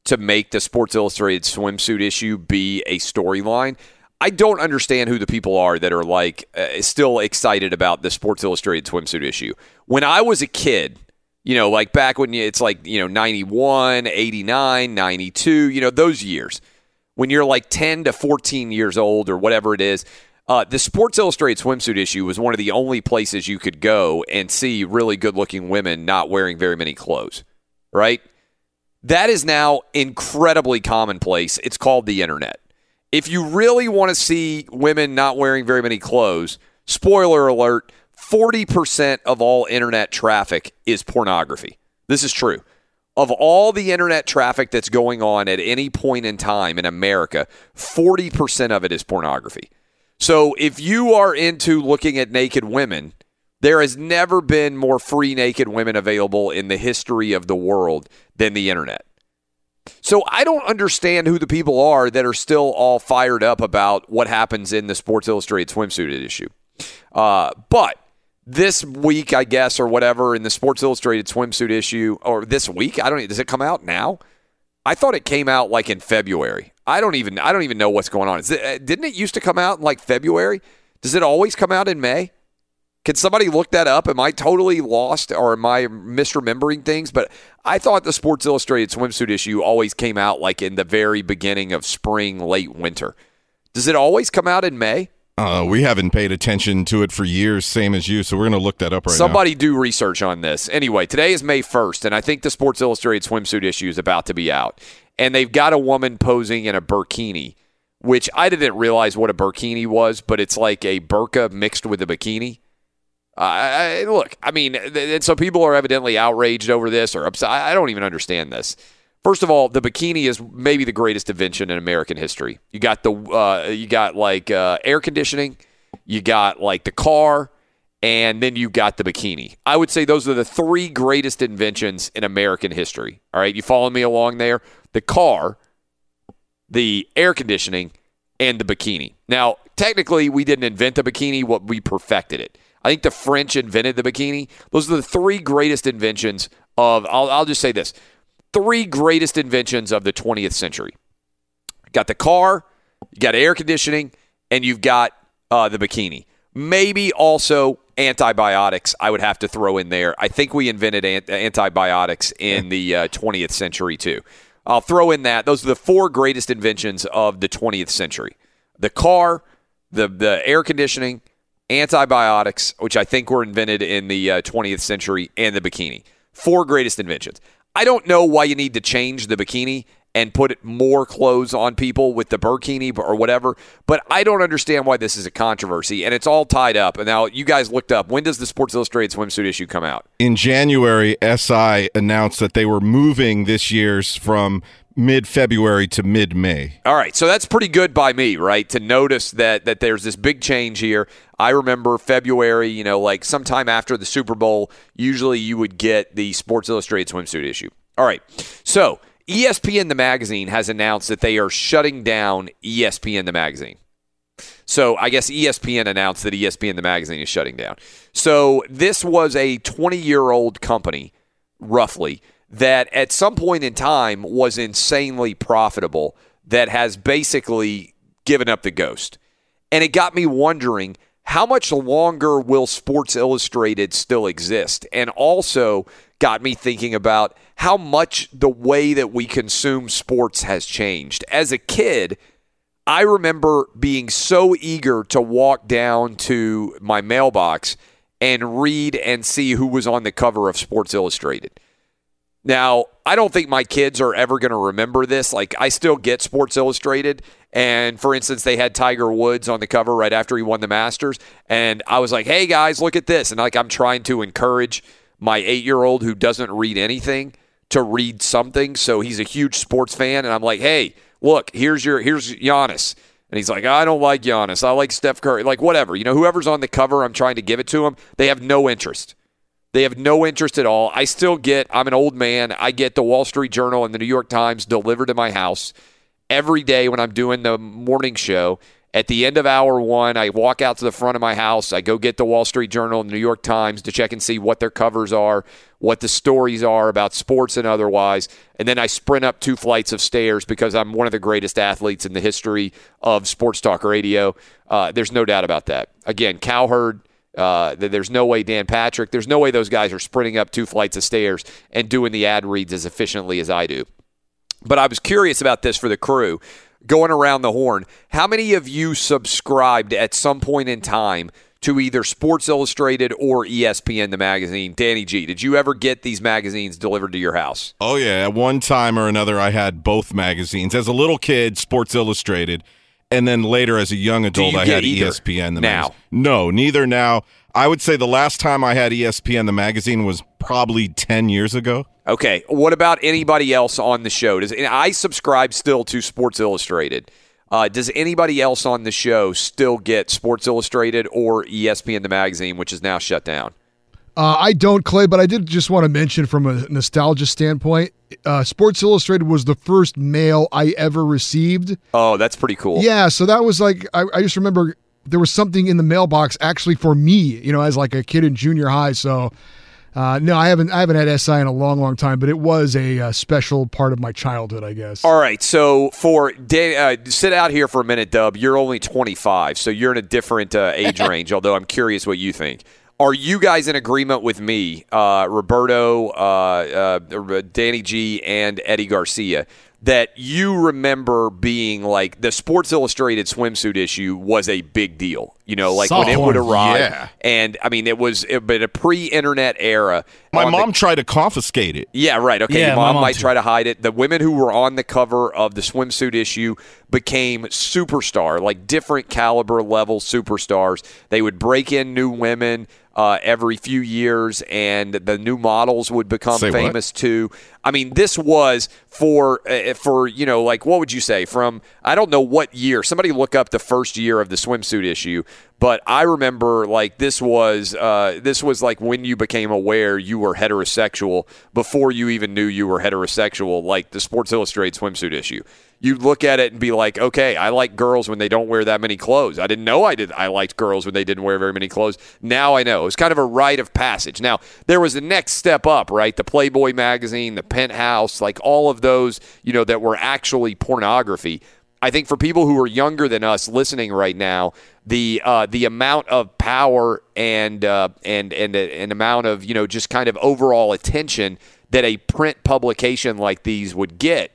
to make the Sports Illustrated swimsuit issue be a storyline. I don't understand who the people are that are like uh, still excited about the Sports Illustrated swimsuit issue. When I was a kid, you know, like back when it's like, you know, 91, 89, 92, you know, those years when you're like 10 to 14 years old or whatever it is, uh, the Sports Illustrated swimsuit issue was one of the only places you could go and see really good looking women not wearing very many clothes, right? That is now incredibly commonplace. It's called the internet. If you really want to see women not wearing very many clothes, spoiler alert, 40% of all internet traffic is pornography. This is true. Of all the internet traffic that's going on at any point in time in America, 40% of it is pornography. So if you are into looking at naked women, there has never been more free naked women available in the history of the world than the internet. So I don't understand who the people are that are still all fired up about what happens in the Sports Illustrated swimsuit issue. Uh, but this week, I guess, or whatever, in the Sports Illustrated swimsuit issue, or this week, I don't. Does it come out now? I thought it came out like in February. I don't even I don't even know what's going on. It, uh, didn't it used to come out in like February? Does it always come out in May? Can somebody look that up? Am I totally lost or am I misremembering things? But I thought the Sports Illustrated swimsuit issue always came out like in the very beginning of spring, late winter. Does it always come out in May? Uh, we haven't paid attention to it for years, same as you. So we're going to look that up right now. Somebody now. do research on this. Anyway, today is May 1st, and I think the Sports Illustrated swimsuit issue is about to be out and they've got a woman posing in a burkini, which I didn't realize what a burkini was, but it's like a burqa mixed with a bikini. Uh, I, look, I mean, and so people are evidently outraged over this or upset. I don't even understand this. First of all, the bikini is maybe the greatest invention in American history. You got the uh, you got like uh, air conditioning, you got like the car, and then you got the bikini. I would say those are the three greatest inventions in American history. All right, you following me along there? the car, the air conditioning, and the bikini. Now, technically, we didn't invent the bikini, what we perfected it. I think the French invented the bikini. Those are the three greatest inventions of, I'll, I'll just say this three greatest inventions of the 20th century. You got the car, you got air conditioning, and you've got uh, the bikini. Maybe also antibiotics, I would have to throw in there. I think we invented antibiotics in the uh, 20th century too. I'll throw in that. Those are the four greatest inventions of the 20th century the car, the, the air conditioning, antibiotics, which I think were invented in the uh, 20th century, and the bikini. Four greatest inventions. I don't know why you need to change the bikini and put more clothes on people with the burkini or whatever. But I don't understand why this is a controversy, and it's all tied up. And now you guys looked up when does the Sports Illustrated swimsuit issue come out? In January, SI announced that they were moving this year's from mid February to mid May. All right, so that's pretty good by me, right? To notice that that there's this big change here. I remember February, you know, like sometime after the Super Bowl, usually you would get the Sports Illustrated swimsuit issue. All right, so ESPN the magazine has announced that they are shutting down ESPN the magazine. So I guess ESPN announced that ESPN the magazine is shutting down. So this was a 20 year old company, roughly, that at some point in time was insanely profitable, that has basically given up the ghost. And it got me wondering how much longer will Sports Illustrated still exist? And also got me thinking about how much the way that we consume sports has changed. As a kid, I remember being so eager to walk down to my mailbox and read and see who was on the cover of Sports Illustrated. Now, I don't think my kids are ever going to remember this. Like, I still get Sports Illustrated. And for instance, they had Tiger Woods on the cover right after he won the Masters. And I was like, hey, guys, look at this. And like, I'm trying to encourage my eight year old who doesn't read anything to read something. So he's a huge sports fan. And I'm like, hey, look, here's your, here's Giannis. And he's like, I don't like Giannis. I like Steph Curry. Like, whatever. You know, whoever's on the cover, I'm trying to give it to him. They have no interest. They have no interest at all. I still get, I'm an old man. I get the Wall Street Journal and the New York Times delivered to my house every day when I'm doing the morning show. At the end of hour one, I walk out to the front of my house. I go get the Wall Street Journal and the New York Times to check and see what their covers are, what the stories are about sports and otherwise. And then I sprint up two flights of stairs because I'm one of the greatest athletes in the history of sports talk radio. Uh, there's no doubt about that. Again, Cowherd. Uh, there's no way Dan Patrick, there's no way those guys are sprinting up two flights of stairs and doing the ad reads as efficiently as I do. But I was curious about this for the crew going around the horn. How many of you subscribed at some point in time to either Sports Illustrated or ESPN, the magazine? Danny G, did you ever get these magazines delivered to your house? Oh yeah, at one time or another, I had both magazines. As a little kid, Sports Illustrated, and then later as a young adult, you I had ESPN. The now? magazine. no, neither now. I would say the last time I had ESPN, the magazine, was probably ten years ago. Okay. What about anybody else on the show? Does I subscribe still to Sports Illustrated? Uh, does anybody else on the show still get Sports Illustrated or ESPN the magazine, which is now shut down? Uh, I don't, Clay, but I did just want to mention from a nostalgia standpoint, uh, Sports Illustrated was the first mail I ever received. Oh, that's pretty cool. Yeah, so that was like I, I just remember there was something in the mailbox actually for me, you know, as like a kid in junior high. So uh, no, I haven't I haven't had SI in a long, long time, but it was a, uh special part of my childhood, I guess. All right. So for uh, sit out here for a minute, Dub. You're only 25, so you're in a different uh, age range. Although I'm curious what you think. Are you guys in agreement with me, uh, Roberto, uh, uh, Danny G, and Eddie Garcia, that you remember being like the Sports Illustrated swimsuit issue was a big deal? You know, like when it would arrive, Yeah. and I mean, it was it, but a pre-internet era. My on the- mom tried to confiscate it. yeah, right. Okay, Yeah, your mom, mom might too. try to hide it. The women who were on the cover of the swimsuit issue became superstar, like different caliber level superstars. They would break in new women uh, every few years, and the new models would become Say what? famous too. I mean, this was for uh, for you know, like what would you say from I don't know what year. Somebody look up the first year of the swimsuit issue. But I remember like this was uh, this was like when you became aware you were heterosexual before you even knew you were heterosexual. Like the Sports Illustrated swimsuit issue, you look at it and be like, okay, I like girls when they don't wear that many clothes. I didn't know I did. I liked girls when they didn't wear very many clothes. Now I know. It was kind of a rite of passage. Now there was the next step up, right? The Playboy magazine, the Penthouse, like all of those, you know, that were actually pornography. I think for people who are younger than us listening right now, the uh, the amount of power and uh, and and an amount of you know just kind of overall attention that a print publication like these would get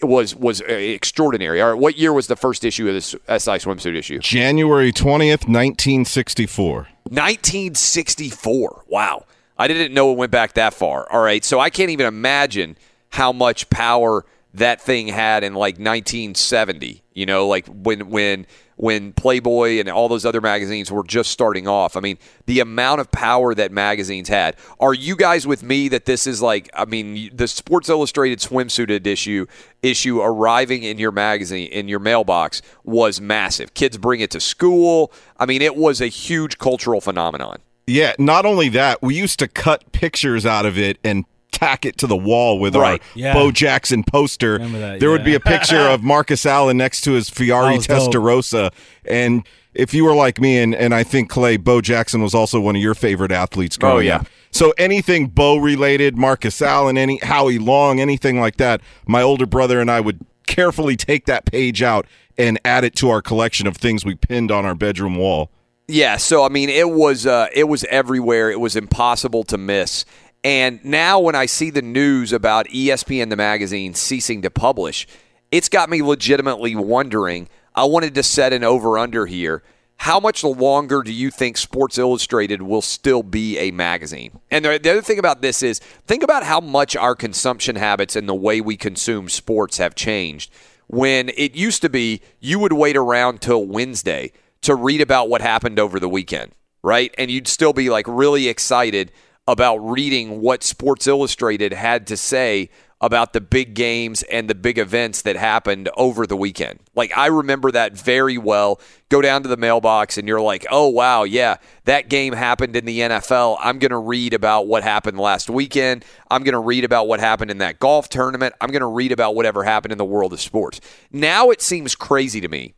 was was uh, extraordinary. All right, what year was the first issue of this SI swimsuit issue? January twentieth, nineteen sixty-four. 1964. Wow. I didn't know it went back that far. All right. So I can't even imagine how much power that thing had in like 1970, you know, like when when when Playboy and all those other magazines were just starting off. I mean, the amount of power that magazines had. Are you guys with me that this is like I mean, the Sports Illustrated swimsuit issue issue arriving in your magazine in your mailbox was massive. Kids bring it to school. I mean, it was a huge cultural phenomenon. Yeah, not only that, we used to cut pictures out of it and tack it to the wall with Right. our Yeah. Bo Jackson poster. That, there would be a picture of Marcus Allen next to his Ferrari That was dope. Testarossa. And if you were like me, and, and I think Clay, Bo Jackson was also one of your favorite athletes growing Oh, yeah. up. So anything Bo related, Marcus Allen, any Howie Long, anything like that, my older brother and I would carefully take that page out and add it to our collection of things we pinned on our bedroom wall. Yeah, so I mean, it was uh, it was everywhere. It was impossible to miss. And now, when I see the news about ESPN the magazine ceasing to publish, it's got me legitimately wondering. I wanted to set an over under here. How much longer do you think Sports Illustrated will still be a magazine? And the other thing about this is think about how much our consumption habits and the way we consume sports have changed. When it used to be, you would wait around till Wednesday to read about what happened over the weekend, right? And you'd still be like really excited about reading what Sports Illustrated had to say about the big games and the big events that happened over the weekend. Like I remember that very well. Go down to the mailbox and you're like, "Oh wow, yeah, that game happened in the NFL. I'm going to read about what happened last weekend. I'm going to read about what happened in that golf tournament. I'm going to read about whatever happened in the world of sports." Now it seems crazy to me.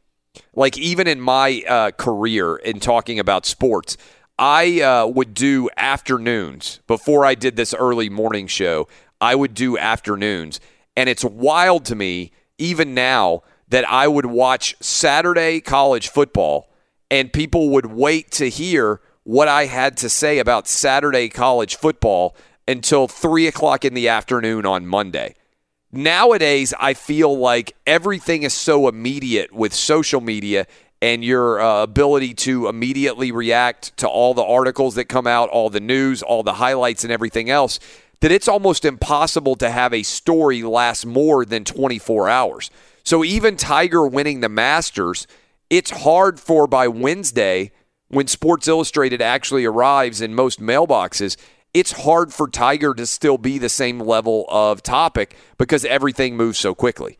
Like even in my uh, career in talking about sports, I uh, would do afternoons before I did this early morning show. I would do afternoons. And it's wild to me, even now, that I would watch Saturday college football and people would wait to hear what I had to say about Saturday college football until three o'clock in the afternoon on Monday. Nowadays, I feel like everything is so immediate with social media and your uh, ability to immediately react to all the articles that come out, all the news, all the highlights, and everything else that it's almost impossible to have a story last more than 24 hours. So even Tiger winning the Masters, it's hard for by Wednesday when Sports Illustrated actually arrives in most mailboxes, it's hard for Tiger to still be the same level of topic because everything moves so quickly.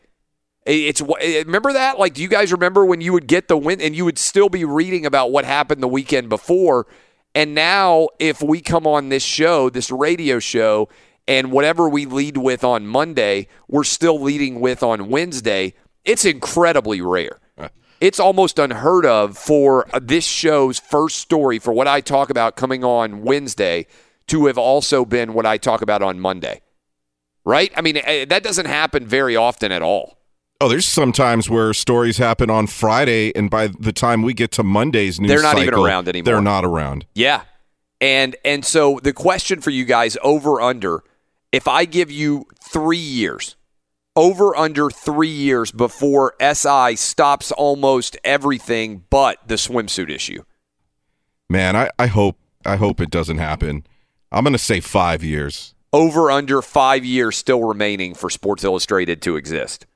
It's remember that like do you guys remember when you would get the win and you would still be reading about what happened the weekend before and now, if we come on this show, this radio show, and whatever we lead with on Monday, we're still leading with on Wednesday, it's incredibly rare. It's almost unheard of for this show's first story, for what I talk about coming on Wednesday, to have also been what I talk about on Monday. Right? I mean, eh, that doesn't happen very often at all. Oh, there's sometimes where stories happen on Friday, and by the time we get to Monday's news, they're not cycle, even around anymore. They're not around. Yeah, and and so the question for you guys over under, if I give you three years, over under three years before SI stops almost everything but the swimsuit issue. Man, I, I hope I hope it doesn't happen. I'm going to say five years. Over under five years still remaining for Sports Illustrated to exist.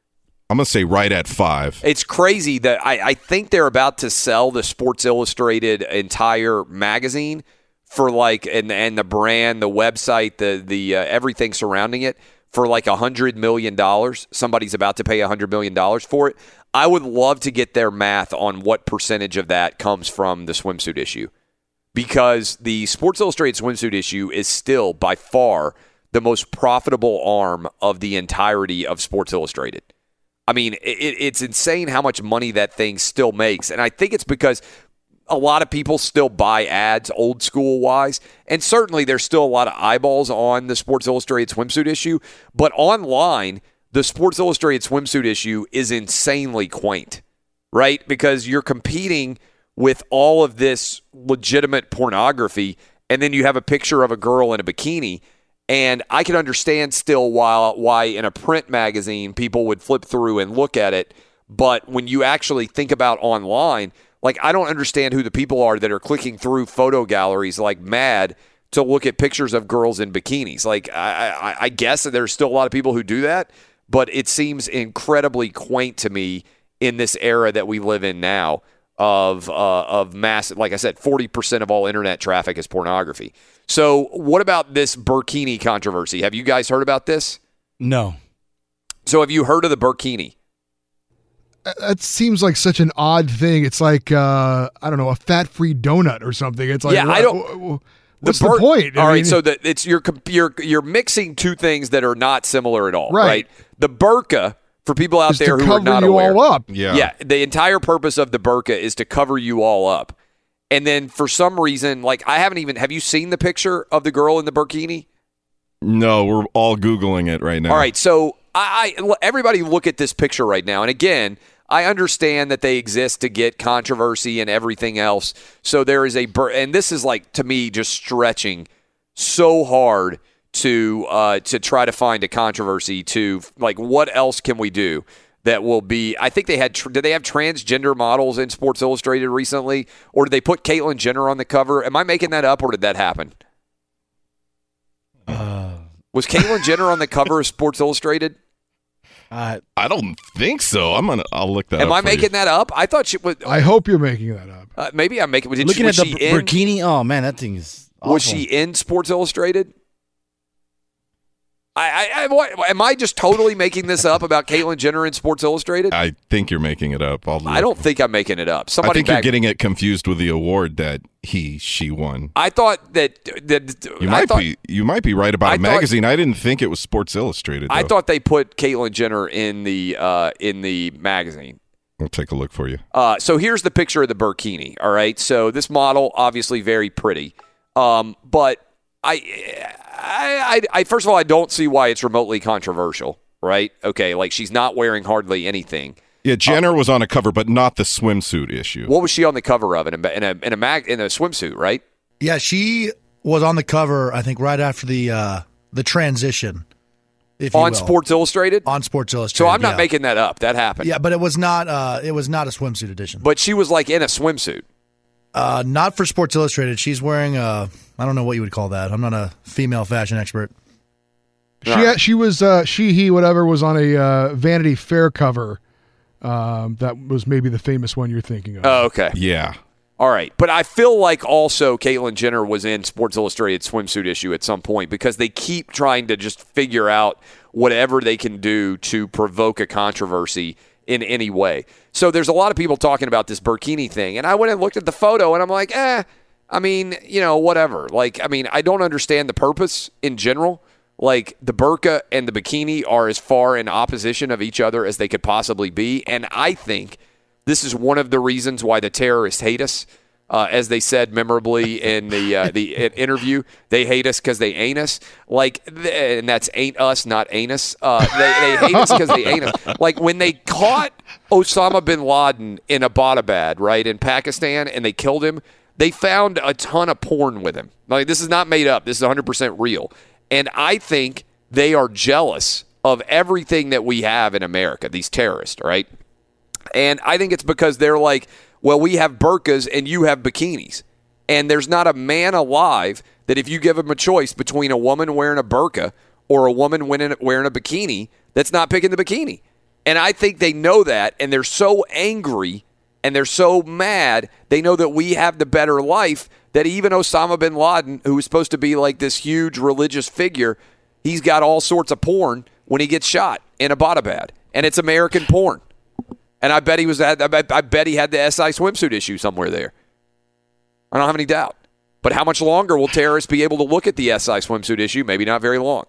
I'm gonna say right at five. It's crazy that I, I think they're about to sell the Sports Illustrated entire magazine for like and and the brand, the website, the the uh, everything surrounding it for like a hundred million dollars. Somebody's about to pay a hundred million dollars for it. I would love to get their math on what percentage of that comes from the swimsuit issue, because the Sports Illustrated swimsuit issue is still by far the most profitable arm of the entirety of Sports Illustrated. I mean, it, it's insane how much money that thing still makes. And I think it's because a lot of people still buy ads old school wise. And certainly there's still a lot of eyeballs on the Sports Illustrated swimsuit issue. But online, the Sports Illustrated swimsuit issue is insanely quaint, right? Because you're competing with all of this legitimate pornography. And then you have a picture of a girl in a bikini. And I can understand still why why in a print magazine people would flip through and look at it, but when you actually think about online, like I don't understand who the people are that are clicking through photo galleries like mad to look at pictures of girls in bikinis. Like I, I, I guess that there's still a lot of people who do that, but it seems incredibly quaint to me in this era that we live in now of uh, of mass. Like I said, forty percent of all internet traffic is pornography. So, what about this burkini controversy? Have you guys heard about this? No. So, have you heard of the burkini? That seems like such an odd thing. It's like uh, I don't know, a fat-free donut or something. It's like yeah, I don't. What's the, bur- the point? I all mean, right, so that it's you're you're you're mixing two things that are not similar at all, right? right? The burqa for people out there to who are not you aware. all up. Yeah. Yeah, the entire purpose of the burqa is to cover you all up. And then for some reason, like I haven't even have you seen the picture of the girl in the burkini? No, we're all googling it right now. All right, so I, I everybody look at this picture right now, and again, I understand that they exist to get controversy and everything else. So there is a bur- and this is like to me just stretching so hard to uh, to try to find a controversy to like what else can we do? that will be. I think they had. Did they have transgender models in Sports Illustrated recently, or did they put Caitlyn Jenner on the cover? Am I making that up, or did that happen? Was Caitlyn Jenner on the cover of Sports Illustrated? Uh, I don't think so. I'm gonna. I'll look that. Up. Am up I for you. making that up? I thought she was. I hope you're making that up. Uh, maybe I'm making. Did Looking she, at the b- in, bikini, oh man, that thing is. Was she in Sports Illustrated? I, I, I what, am I just totally making this up about Caitlyn Jenner in Sports Illustrated? I think you're making it up. I'll I don't think I'm making it up. Somebody I think back, you're getting it confused with the award that he she won. I thought that that You might thought, be you might be right about I a thought- magazine. I didn't think it was Sports Illustrated. I thought they put Caitlyn Jenner in the uh, in the magazine. I'll take a look for you. Uh, so here's the picture of the burkini. All right. So this model, obviously very pretty, um, but I, I, I, I, first of all, I don't see why it's remotely controversial. Right? Okay. Like she's not wearing hardly anything. Yeah, Jenner was on a cover, but not the swimsuit issue. What was she on the cover of? In a in a in a, mag, in a swimsuit, right? Yeah, she was on the cover. I think right after the uh, the transition. If you on will. Sports Illustrated. on Sports Illustrated. So I'm not yeah. making that up. That happened. Yeah, but it was not. Uh, it was not a swimsuit edition. But she was like in a swimsuit. Uh, not for Sports Illustrated. She's wearing a. I don't know what you would call that. I'm not a female fashion expert. She had, she was uh, she he whatever was on a uh, Vanity Fair cover. Um, that was maybe the famous one you're thinking of. Oh, okay. Yeah. All right, but I feel like also Caitlyn Jenner was in Sports Illustrated swimsuit issue at some point because they keep trying to just figure out whatever they can do to provoke a controversy in any way. So there's a lot of people talking about this burkini thing, and I went and looked at the photo, and I'm like, eh. I mean, you know, whatever. Like, I mean, I don't understand the purpose in general. Like the burqa and the bikini are as far in opposition of each other as they could possibly be, and I think this is one of the reasons why the terrorists hate us. Uh, as they said memorably in the uh, the interview, they hate us because they ain't us. Like, and that's ain't us, not anus. Uh, they, they hate us because they ain't us. Like when they caught Osama bin Laden in Abbottabad, right in Pakistan, and they killed him. They found a ton of porn with him. Like this is not made up. This is 100 percent real. And I think they are jealous of everything that we have in America. These terrorists, right? And I think it's because they're like, well, we have burqas and you have bikinis. And there's not a man alive that if you give him a choice between a woman wearing a burqa or a woman wearing wearing a bikini, that's not picking the bikini. And I think they know that and they're so angry and they're so mad. They know that we have the better life that even Osama bin Laden, who was supposed to be like this huge religious figure, he's got all sorts of porn when he gets shot in Abbottabad. And it's American porn. And I bet he was I bet, he had the SI swimsuit issue somewhere there. I don't have any doubt. But how much longer will terrorists be able to look at the SI swimsuit issue? Maybe not very long.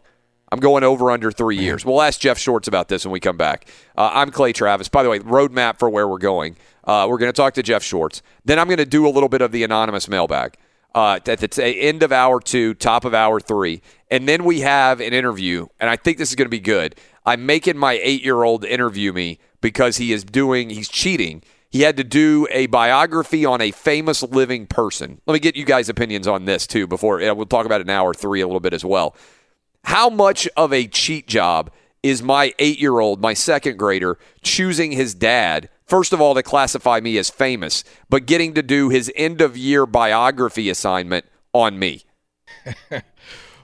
I'm going over under three years. We'll ask Jeff Schwartz about this when we come back. Uh, I'm Clay Travis. By the way, roadmap for where we're going. Uh, we're going to talk to Jeff Schwartz. Then I'm going to do a little bit of the anonymous mailbag uh, at the t- end of hour two, top of hour three. And then we have an interview, and I think this is going to be good. I'm making my eight year old interview me because he is doing, he's cheating. He had to do a biography on a famous living person. Let me get you guys' opinions on this too before we'll talk about it in hour three a little bit as well. How much of a cheat job is my eight year old, my second grader, choosing his dad, first of all, to classify me as famous, but getting to do his end of year biography assignment on me?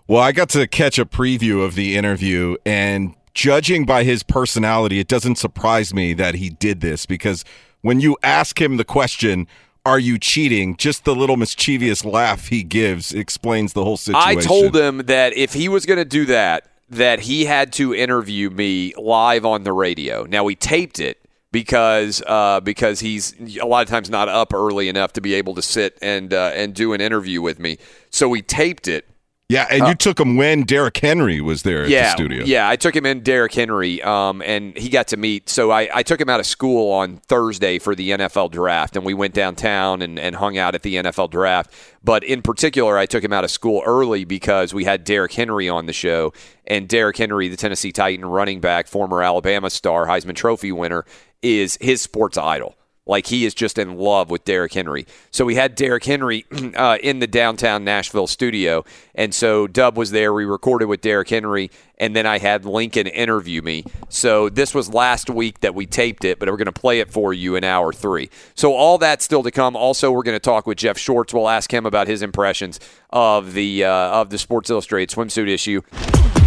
Well, I got to catch a preview of the interview, and judging by his personality, it doesn't surprise me that he did this because when you ask him the question, are you cheating? Just the little mischievous laugh he gives explains the whole situation. I told him that if he was going to do that, that he had to interview me live on the radio. Now we taped it because uh, because he's a lot of times not up early enough to be able to sit and uh, and do an interview with me. So we taped it. Yeah, and you took him when Derrick Henry was there at yeah, the studio. Yeah, I took him in Derrick Henry, um, and he got to meet. So I, I took him out of school on Thursday for the NFL draft, and we went downtown and, and hung out at the NFL draft. But in particular, I took him out of school early because we had Derrick Henry on the show, and Derrick Henry, the Tennessee Titan running back, former Alabama star, Heisman Trophy winner, is his sports idol. Like he is just in love with Derrick Henry. So we had Derrick Henry uh, in the downtown Nashville studio, and so Dub was there. We recorded with Derrick Henry, and then I had Lincoln interview me. So this was last week that we taped it, but we're going to play it for you in hour three. So all that still to come. Also, we're going to talk with Jeff Schwartz. We'll ask him about his impressions of the uh, of the Sports Illustrated swimsuit issue.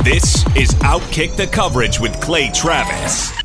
This is Outkick the Coverage with Clay Travis.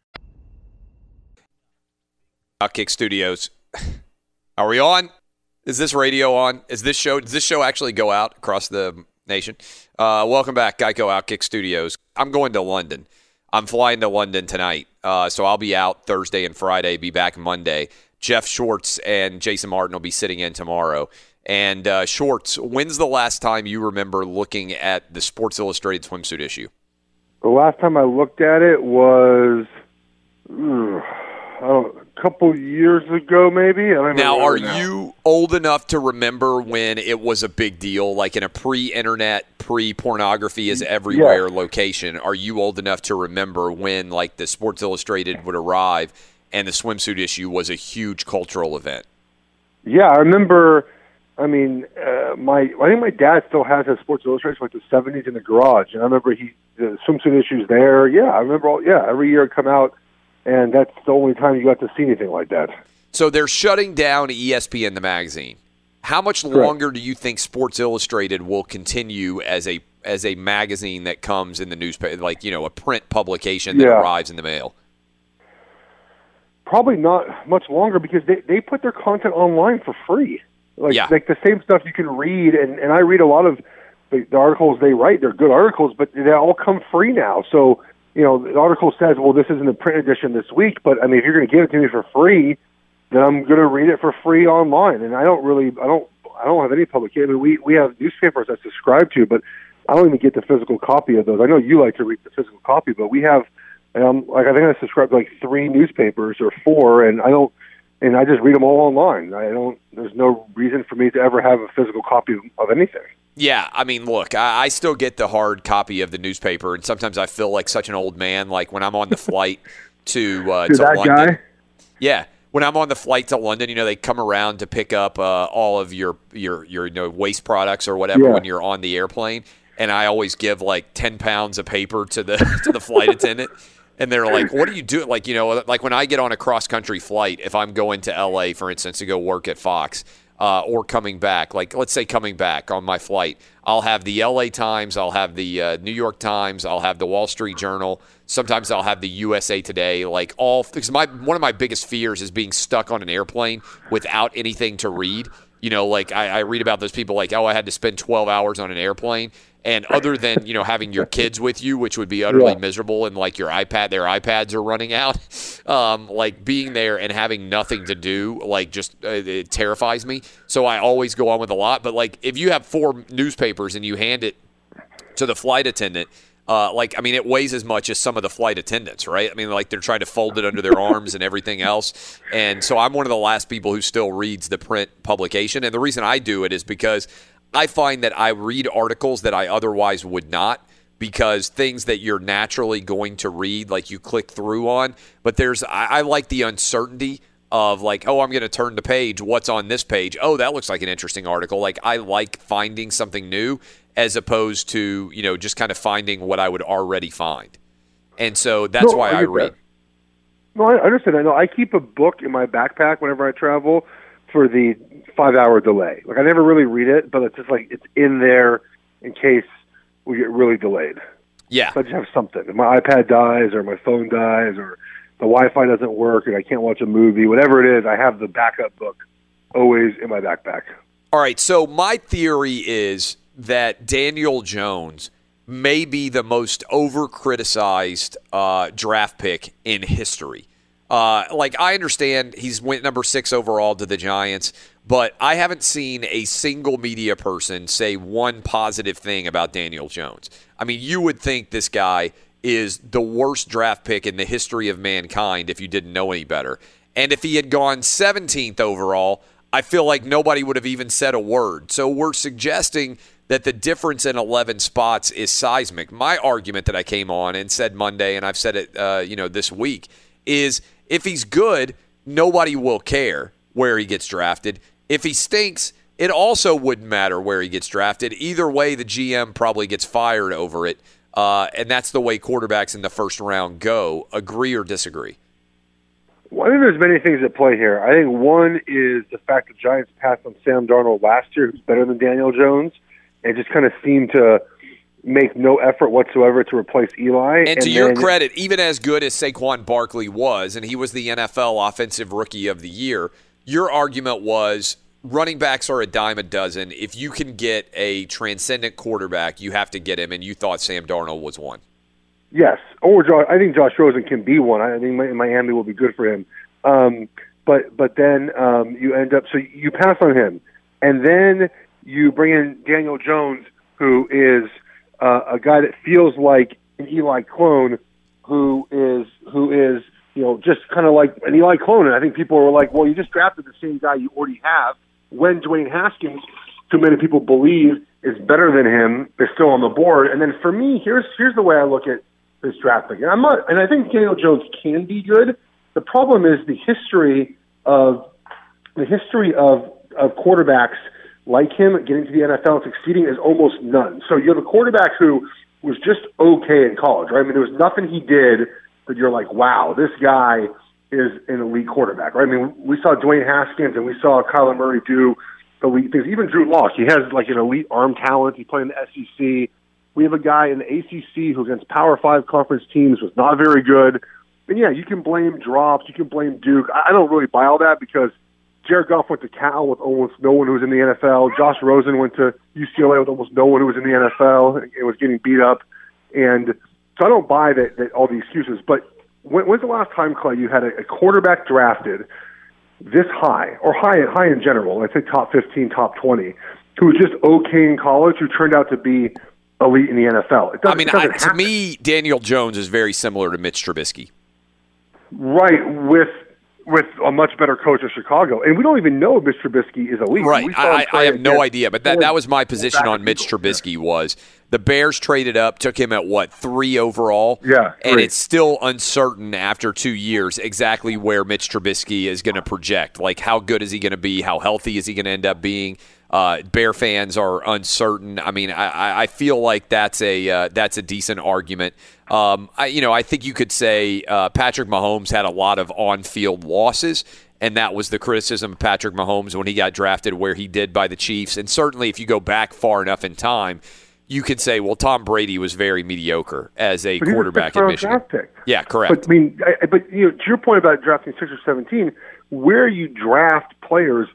Outkick Studios. Are we on? Is this radio on? Is this show? Does this show actually go out across the nation? Uh, welcome back, Geico Outkick Studios. I'm going to London. I'm flying to London tonight, uh, so I'll be out Thursday and Friday. Be back Monday. Jeff Schwartz and Jason Martin will be sitting in tomorrow. And uh, Schwartz, when's the last time you remember looking at the Sports Illustrated swimsuit issue? The last time I looked at it was I don't, couple years ago, maybe. I don't Now, are now. you old enough to remember when it was a big deal, like in a pre-internet, pre-pornography is everywhere location? Are you old enough to remember when, like, the Sports Illustrated would arrive and the swimsuit issue was a huge cultural event? Yeah, I remember. I mean, uh, my I think my dad still has his Sports Illustrated from like the '70s in the garage, and I remember he the swimsuit issues there. Yeah, I remember. All, yeah, every year it come out, and that's the only time you got to see anything like that. So they're shutting down ESPN, the magazine. How much longer do you think Sports Illustrated will continue as a as a magazine that comes in the newspaper, like you know, a print publication that Yeah. arrives in the mail? Probably not much longer because they they put their content online for free. Like Yeah. like the same stuff you can read, and and I read a lot of the, the articles they write. They're good articles, but they all come free now. So you know, the article says, well, this isn't a print edition this week, but I mean, if you're going to give it to me for free, then I'm going to read it for free online. And I don't really, I don't, I don't have any publication. I mean, we we have newspapers I subscribe to, but I don't even get the physical copy of those. I know you like to read the physical copy, but we have, um, like I think I subscribe to like three newspapers or four, and I don't, and I just read them all online. I don't. There's no reason for me to ever have a physical copy of, of anything. Yeah, I mean, look, I, I still get the hard copy of the newspaper, and sometimes I feel like such an old man. Like when I'm on the flight to uh, To to London. guy? Yeah, when I'm on the flight to London, you know, they come around to pick up uh, all of your your your you know, waste products or whatever Yeah. when you're on the airplane, and I always give like ten pounds of paper to the to the flight attendant. And they're like, "What are you doing?" Like, you know, like when I get on a cross country flight, if I'm going to LA, for instance, to go work at Fox, uh, or coming back, like let's say coming back on my flight, I'll have the LA Times, I'll have the uh, New York Times, I'll have the Wall Street Journal. Sometimes I'll have the USA Today, like all because my one of my biggest fears is being stuck on an airplane without anything to read. You know, like I, I read about those people like, oh, I had to spend 12 hours on an airplane. And other than, you know, having your kids with you, which would be utterly Yeah. miserable, and like your iPad, their iPads are running out, um, like being there and having nothing to do, like just uh, it terrifies me. So I always go on with a lot. But like if you have four newspapers and you hand it to the flight attendant, uh, like I mean, it weighs as much as some of the flight attendants, right? I mean, like they're trying to fold it under their arms and everything else. And so I'm one of the last people who still reads the print publication. And the reason I do it is because I find that I read articles that I otherwise would not. Because things that you're naturally going to read, like you click through on, but there's I, I like the uncertainty of like, oh, I'm going to turn the page. What's on this page? Oh, that looks like an interesting article. Like I like finding something new as opposed to you know just kind of finding what I would already find. And so that's No, why I I read. that. No, I understand. I know. I keep a book in my backpack whenever I travel for the five-hour delay. Like I never really read it, but it's just like it's in there in case we get really delayed. Yeah. So I just have something. If my iPad dies, or my phone dies, or the Wi-Fi doesn't work, and I can't watch a movie, whatever it is, I have the backup book always in my backpack. All right, so my theory is that Daniel Jones may be the most over criticized uh, draft pick in history. Uh, like, I understand he's went number six overall to the Giants, but I haven't seen a single media person say one positive thing about Daniel Jones. I mean, you would think this guy is the worst draft pick in the history of mankind if you didn't know any better. And if he had gone 17th overall, I feel like nobody would have even said a word. So we're suggesting that the difference in 11 spots is seismic. My argument that I came on and said Monday, and I've said it, uh, you know, this week, is if he's good, nobody will care where he gets drafted. If he stinks, it also wouldn't matter where he gets drafted. Either way, the GM probably gets fired over it. Uh, and that's the way quarterbacks in the first round go. Agree or disagree? Well, I think there's many things at play here. I think one is the fact the Giants passed on Sam Darnold last year, who's better than Daniel Jones, and just kind of seemed to make no effort whatsoever to replace Eli. And, to your credit, even as good as Saquon Barkley was, and he was the NFL Offensive Rookie of the Year, your argument was running backs are a dime a dozen. If you can get a transcendent quarterback, you have to get him, and you thought Sam Darnold was one. Yes, or Josh. I think Josh Rosen can be one. I think Miami will be good for him. Um, but but then um, you end up so you pass on him, and then you bring in Daniel Jones, who is uh, a guy that feels like an Eli clone, who is who is you know, just kind of like an Eli clone. And I think people were like, well, you just drafted the same guy you already have when Dwayne Haskins, too many people believe is better than him, is still on the board. And then for me, here's here's the way I look at this draft pick. And I'm not, and I think Daniel Jones can be good. The problem is the history of the history of of quarterbacks like him getting to the NFL and succeeding is almost none. So you have a quarterback who was just okay in college, right? I mean, there was nothing he did that you're like, wow, this guy is an elite quarterback, right? I mean, we saw Dwayne Haskins and we saw Kyler Murray do elite things. Even Drew Lock, he has like an elite arm talent. He played in the SEC. We have a guy in the ACC who against Power Five conference teams was not very good. And yeah, you can blame drops, you can blame Duke. I I don't really buy all that because Jared Goff went to Cal with almost no one who was in the NFL. Josh Rosen went to UCLA with almost no one who was in the NFL and was getting beat up. And so I don't buy that, that all the excuses. But when, when's the last time, Clay, you had a, a quarterback drafted this high, or high high in general? I'd say top fifteen, top twenty, who was just okay in college, who turned out to be elite in the NFL. It I mean, I, to me, Daniel Jones is very similar to Mitch Trubisky. right with with a much better coach of Chicago, and we don't even know if Mr. Trubisky is elite. Right. We saw him I, I have no idea, but that, that was my position on Mitch Trubisky was the Bears traded up, took him at what three overall. Yeah, and it's still uncertain after two years exactly where Mitch Trubisky is going to project. Like how good is he going to be? How healthy is he going to end up being? Uh, Bear fans are uncertain. I mean, I, I- feel like that's a uh, that's a decent argument. Um, I, you know, I think you could say uh, Patrick Mahomes had a lot of on-field losses, and that was the criticism of Patrick Mahomes when he got drafted where he did by the Chiefs. And certainly, if you go back far enough in time, you could say, well, Tom Brady was very mediocre as a quarterback in Michigan. draft pick. Yeah, correct. But I mean, I, but you know, to your point about drafting six or seventeen, where you draft players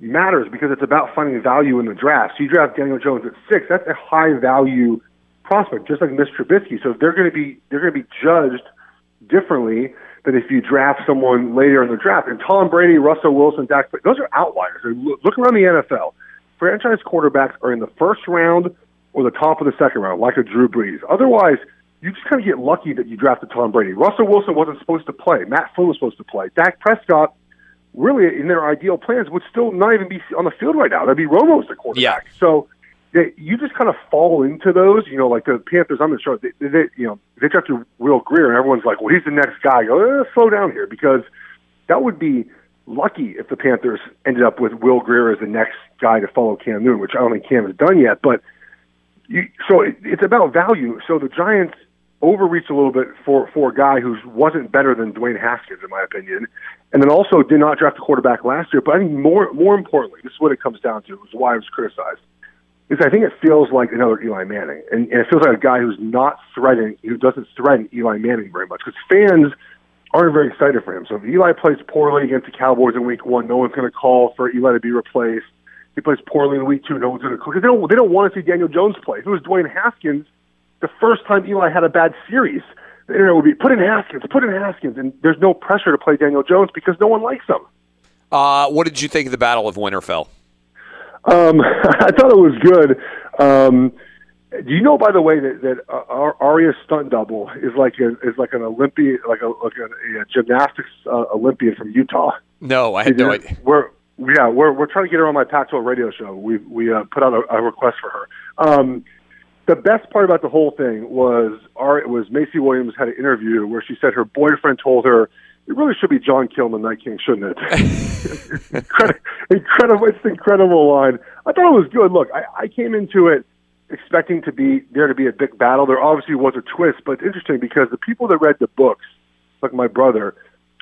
matters because it's about finding value in the draft. So you draft Daniel Jones at six, that's a high value prospect, just like Mr. Trubisky. So they're going to be they're going to be judged differently than if you draft someone later in the draft. And Tom Brady, Russell Wilson, Dak, those are outliers. Look around the NFL. Franchise quarterbacks are in the first round or the top of the second round, like a Drew Brees. Otherwise, you just kind of get lucky that you drafted Tom Brady. Russell Wilson wasn't supposed to play. Matt Flynn was supposed to play. Dak Prescott, really, in their ideal plans, would still not even be on the field right now. That'd be Romo's the quarterback. So they, you just kind of fall into those. You know, like the Panthers. I'm not sure. They, they, you know, they drafted Will Grier, and everyone's like, "Well, he's the next guy." Go, eh, slow down here, because that would be lucky if the Panthers ended up with Will Grier as the next guy to follow Cam Newton, which I don't think Cam has done yet. But you, so it, it's about value. So the Giants overreached a little bit for for a guy who wasn't better than Dwayne Haskins, in my opinion, and then also did not draft a quarterback last year. But I think more more importantly, this is what it comes down to. Is why I was criticized. Is I think it feels like another Eli Manning, and, and it feels like a guy who's not threatening, who doesn't threaten Eli Manning very much, because fans aren't very excited for him. So if Eli plays poorly against the Cowboys in Week One, no one's going to call for Eli to be replaced. He plays poorly in Week Two, no one's going to call they don't they don't want to see Daniel Jones play. If it was Dwayne Haskins, the first time Eli had a bad series, the internet would be put in Haskins, put in Haskins, and there's no pressure to play Daniel Jones because no one likes him. Uh, what did you think of the Battle of Winterfell? Um, I thought it was good. Um, do you know, by the way, that that uh, Ar- Arya's stunt double is like a, is like an Olympian, like a like a, a gymnastics uh, Olympian from Utah. No, I had no idea. We're yeah, we're we're trying to get her on my Pac-12 radio show. We we uh, put out a, a request for her. Um, the best part about the whole thing was our it was Maisie Williams had an interview where she said her boyfriend told her it really should be Jon the Night King, shouldn't it? incredible, incredible, it's an incredible line. I thought it was good. Look, I, I came into it expecting to be there to be a big battle. There obviously was a twist, but it's interesting because the people that read the books, like my brother,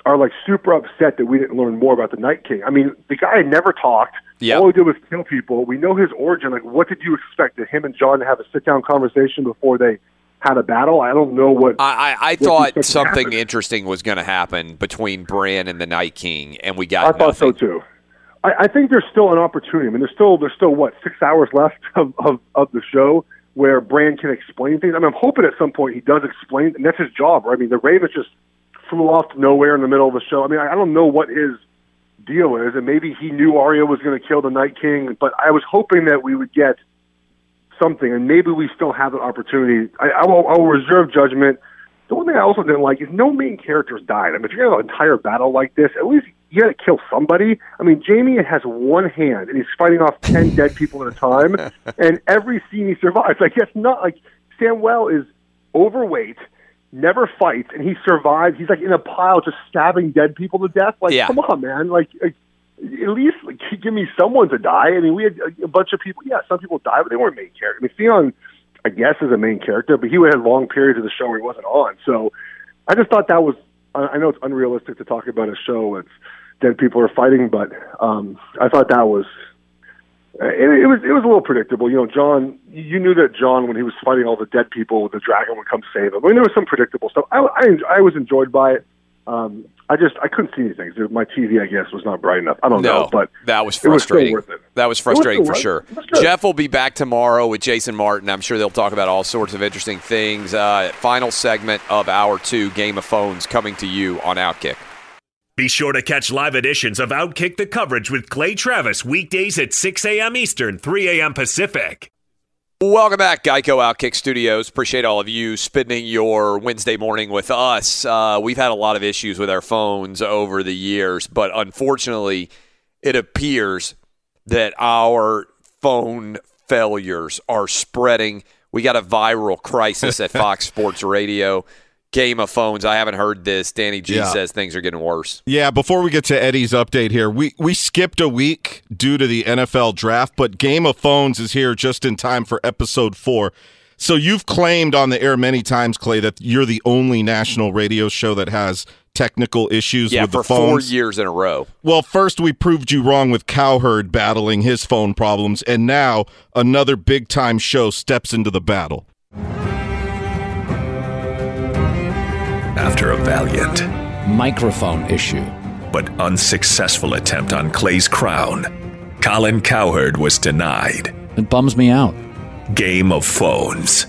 are like super upset that we didn't learn more about the Night King. I mean, the guy had never talked. Yeah. All he did was kill people. We know his origin. Like, what did you expect? That him and Jon to have a sit down conversation before they had a battle? I don't know what. I, I, I what thought something interesting was going to happen between Bran and the Night King, and we got. I got thought so too. I, I think there's still an opportunity. I mean, there's still there's still what six hours left of of, of the show where Bran can explain things. I mean, I'm hoping at some point he does explain, and that's his job. Right? I mean, the Ravens just flew off to nowhere in the middle of the show. I mean, I, don't know what his deal is, and maybe he knew Arya was going to kill the Night King, but I was hoping that we would get something, and maybe we still have an opportunity. I, I, will, I will reserve judgment the one thing I also didn't like is no main characters died. I mean, if you're gonna have an entire battle like this, at least you got to kill somebody. I mean, Jaime has one hand and he's fighting off ten dead people at a time, and every scene he survives. Like it's not like Samwell is overweight, never fights, and he survives. He's like in a pile just stabbing dead people to death. Like, Yeah. come on, man! Like. like at least like, give me someone to die. I mean, we had a, a bunch of people. Yeah, some people died, but they weren't main characters. I mean, Theon, I guess, is a main character, but he had long periods of the show where he wasn't on. So I just thought that was. I I know it's unrealistic to talk about a show with dead people are fighting, but um, I thought that was. Uh, It, it was it was a little predictable, you know. Jon, you knew that Jon, when he was fighting all the dead people, the dragon would come save him. I mean, there was some predictable stuff. I I, I was enjoyed by it. Um, I just I couldn't see anything. My TV, I guess, was not bright enough. I don't no, know, but that was it was frustrating. it. That was It was frustrating still for sure. it was. Jeff will be back tomorrow with Jason Martin. I'm sure they'll talk about all sorts of interesting things. Uh, final segment of hour two, Game of Phones, coming to you on Outkick. Be sure to catch live editions of Outkick the coverage with Clay Travis weekdays at 6 a.m. Eastern, 3 a.m. Pacific. Welcome back, Geico Outkick Studios. Appreciate all of you spending your Wednesday morning with us. Uh, we've had a lot of issues with our phones over the years, but unfortunately, it appears that our phone failures are spreading. We got a viral crisis at Fox Sports Radio. Game of phones. I haven't heard this. Danny G Yeah. says things are getting worse. Yeah, before we get to Eddie's update here, we we skipped a week due to the NFL draft, but Game of Phones is here just in time for episode 4. So you've claimed on the air many times, Clay, that you're the only national radio show that has technical issues Yeah, with for the four years in a row. Well, first we proved you wrong with Cowherd battling his phone problems, and now another big time show steps into the battle. After a valiant microphone issue, but unsuccessful attempt on Clay's crown, Colin Cowherd was denied. it bums me out. Game of Phones,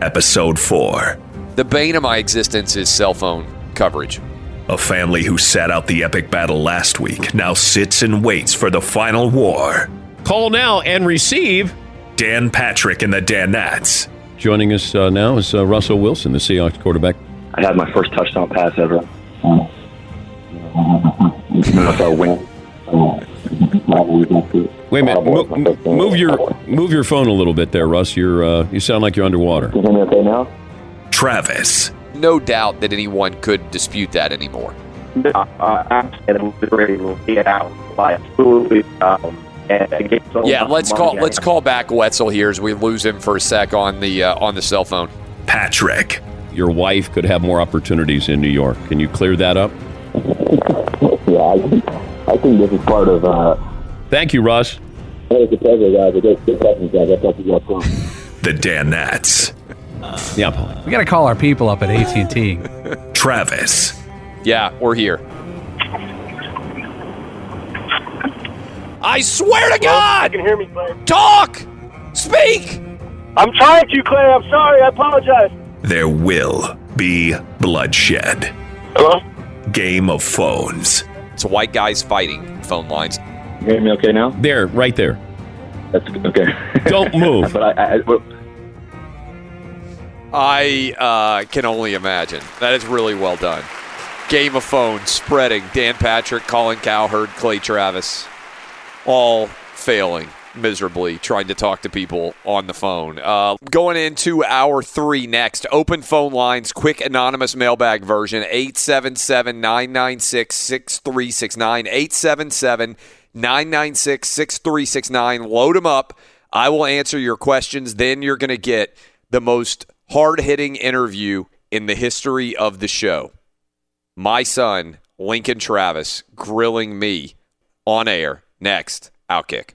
Episode 4. The bane of my existence is cell phone coverage. A family who sat out the epic battle last week now sits and waits for the final war. Call now and receive. Dan Patrick and the Danettes. Joining us uh, now is uh, Russell Wilson, the Seahawks quarterback. I had my first touchdown pass ever. NFL win. Wait a minute. Mo- move your move your phone a little bit there, Russ. You're uh, you sound like you're underwater. Can you hear me okay now? Travis. No doubt that anyone could dispute that anymore. No, uh, I'm ready to get out. Absolutely. Um, and I get so Yeah, let's call let's call back Wetzel here as we lose him for a sec on the uh, on the cell phone. Patrick. Your wife could have more opportunities in New York. Can you clear that up? Yeah, I think, I think this is part of. Uh, Thank you, Russ. hey, it's a pleasure, guys. Good, good talking, guys. I'll talk to you guys soon. The Danettes. Yeah. We got to call our people up at AT&T. Travis. Yeah, we're here. I swear to God! You can hear me, Clay. Talk! Speak! I'm trying to, Clay. I'm sorry. I apologize. There will be bloodshed. Hello? Game of Phones. It's white guys fighting phone lines. You hear me okay now? There, right there. That's okay. Don't move. but I, I, well, I uh, can only imagine. That is really well done. Game of phones spreading. Dan Patrick, Colin Cowherd, Clay Travis, all failing miserably trying to talk to people on the phone. Uh, going into hour three next. Open phone lines, quick anonymous mailbag version 877 996 6369. 877 996 6369. Load them up. I will answer your questions. Then you're going to get the most hard hitting interview in the history of the show. My son, Lincoln Travis, grilling me on air. Next, Outkick.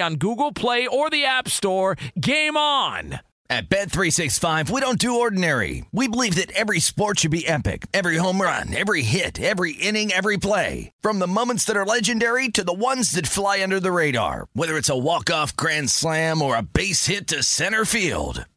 on Google Play or the App Store. Game on! At Bet365, we don't do ordinary. We believe that every sport should be epic. Every home run, every hit, every inning, every play. From the moments that are legendary to the ones that fly under the radar. Whether it's a walk-off grand slam or a base hit to center field.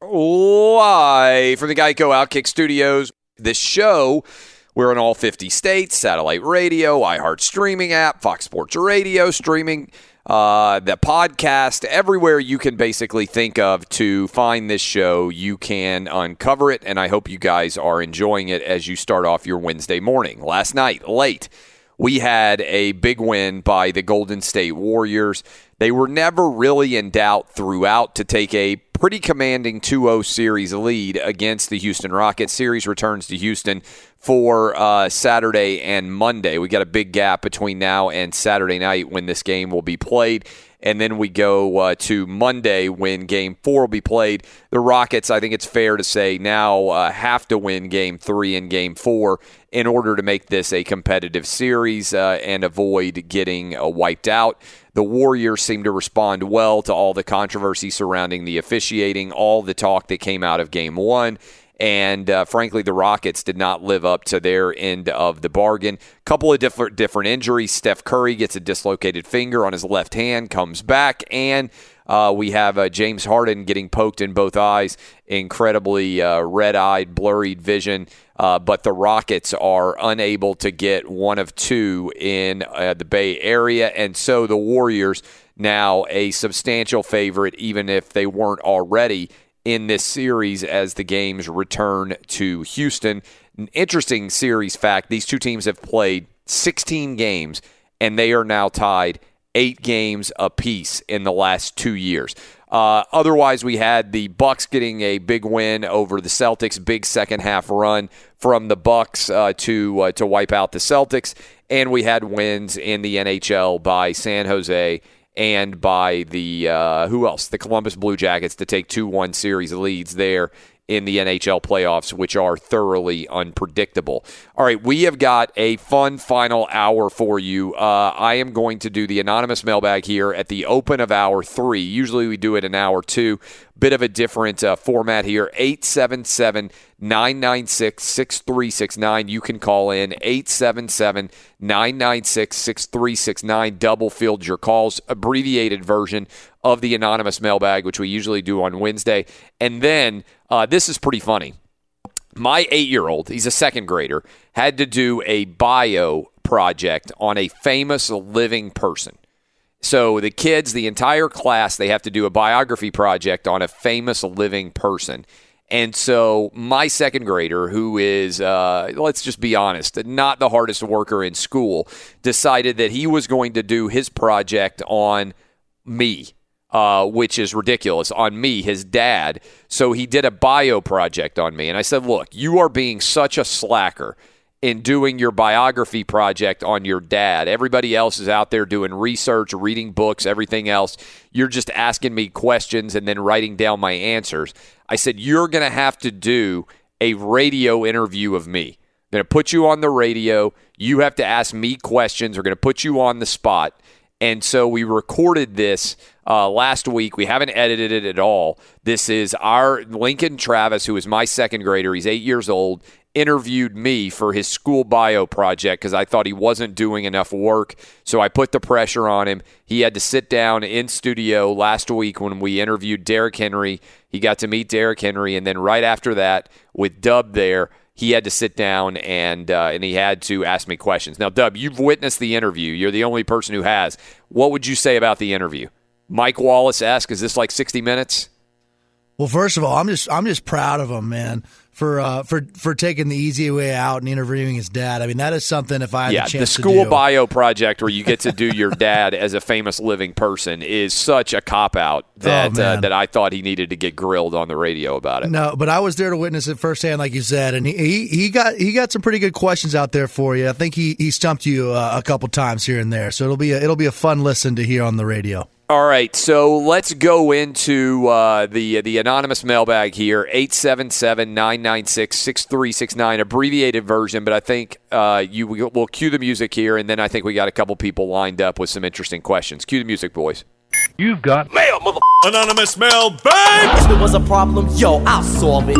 Live from the Geico Outkick Studios. This show, we're in all 50 states, satellite radio, iHeart streaming app, Fox Sports Radio streaming, uh, the podcast, everywhere you can basically think of to find this show, you can uncover it. And I hope you guys are enjoying it as you start off your Wednesday morning. Last night, late, we had a big win by the Golden State Warriors. They were never really in doubt throughout to take a pretty commanding 2-0 series lead against the Houston Rockets. Series returns to Houston for uh, Saturday and Monday. We got a big gap between now and Saturday night when this game will be played. And then we go uh, to Monday when game four will be played. The Rockets, I think it's fair to say, now uh, have to win game three and game four in order to make this a competitive series uh, and avoid getting uh, wiped out. The Warriors seem to respond well to all the controversy surrounding the officiating, all the talk that came out of game one. And uh, frankly, the Rockets did not live up to their end of the bargain. Couple of different different injuries. Steph Curry gets a dislocated finger on his left hand, comes back, and uh, we have uh, James Harden getting poked in both eyes, incredibly uh, red eyed, blurred vision. Uh, but the Rockets are unable to get one of two in uh, the Bay Area. And so the Warriors, now a substantial favorite, even if they weren't already in this series as the games return to Houston. An interesting series fact these two teams have played 16 games, and they are now tied eight games apiece in the last two years. Uh, otherwise, we had the Bucks getting a big win over the Celtics, big second half run from the Bucks uh, to uh, to wipe out the Celtics, and we had wins in the NHL by San Jose and by the uh, who else? The Columbus Blue Jackets to take two one series leads there in the NHL playoffs, which are thoroughly unpredictable. All right, we have got a fun final hour for you. Uh, I am going to do the anonymous mailbag here at the open of hour three. Usually we do it in hour two. Bit of a different uh, format here. 877 996 6369. You can call in 877 996 6369. Double field your calls. Abbreviated version of the anonymous mailbag, which we usually do on Wednesday. And then uh, this is pretty funny. My eight year old, he's a second grader, had to do a bio project on a famous living person. So the kids, the entire class, they have to do a biography project on a famous living person. And so my second grader, who is, uh, let's just be honest, not the hardest worker in school, decided that he was going to do his project on me. Uh, which is ridiculous on me, his dad. So he did a bio project on me. And I said, Look, you are being such a slacker in doing your biography project on your dad. Everybody else is out there doing research, reading books, everything else. You're just asking me questions and then writing down my answers. I said, You're going to have to do a radio interview of me. I'm going to put you on the radio. You have to ask me questions. We're going to put you on the spot. And so we recorded this uh, last week. We haven't edited it at all. This is our Lincoln Travis, who is my second grader. He's eight years old. Interviewed me for his school bio project because I thought he wasn't doing enough work. So I put the pressure on him. He had to sit down in studio last week when we interviewed Derrick Henry. He got to meet Derrick Henry. And then right after that, with Dub there, he had to sit down and uh, and he had to ask me questions. Now, Dub, you've witnessed the interview. You're the only person who has. What would you say about the interview? Mike Wallace asked, "Is this like 60 minutes?" Well, first of all, I'm just I'm just proud of him, man, for uh, for for taking the easy way out and interviewing his dad. I mean, that is something. If I had yeah, the chance the school bio project where you get to do your dad as a famous living person is such a cop out that uh, that I thought he needed to get grilled on the radio about it. No, but I was there to witness it firsthand, like you said, and he, he, he got he got some pretty good questions out there for you. I think he, he stumped you uh, a couple times here and there, so it'll be a, it'll be a fun listen to hear on the radio. All right, so let's go into uh, the the anonymous mailbag here 877-996-6369 abbreviated version, but I think uh, you we'll cue the music here and then I think we got a couple people lined up with some interesting questions. Cue the music, boys. You've got mail, mother anonymous mailbag. If it was a problem, yo, I'll solve it.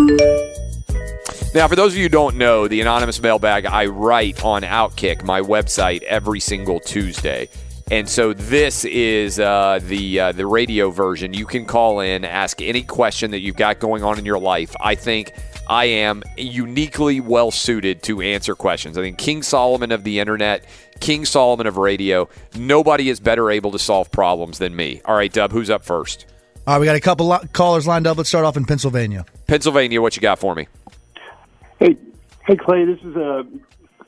Now, for those of you who don't know, the anonymous mailbag I write on Outkick, my website, every single Tuesday. And so this is uh, the uh, the radio version. You can call in, ask any question that you've got going on in your life. I think I am uniquely well suited to answer questions. I think King Solomon of the internet, King Solomon of radio, nobody is better able to solve problems than me. All right, Dub, who's up first? All right, we got a couple lo- callers lined up. Let's start off in Pennsylvania. Pennsylvania, what you got for me? Hey, hey, Clay. This is uh,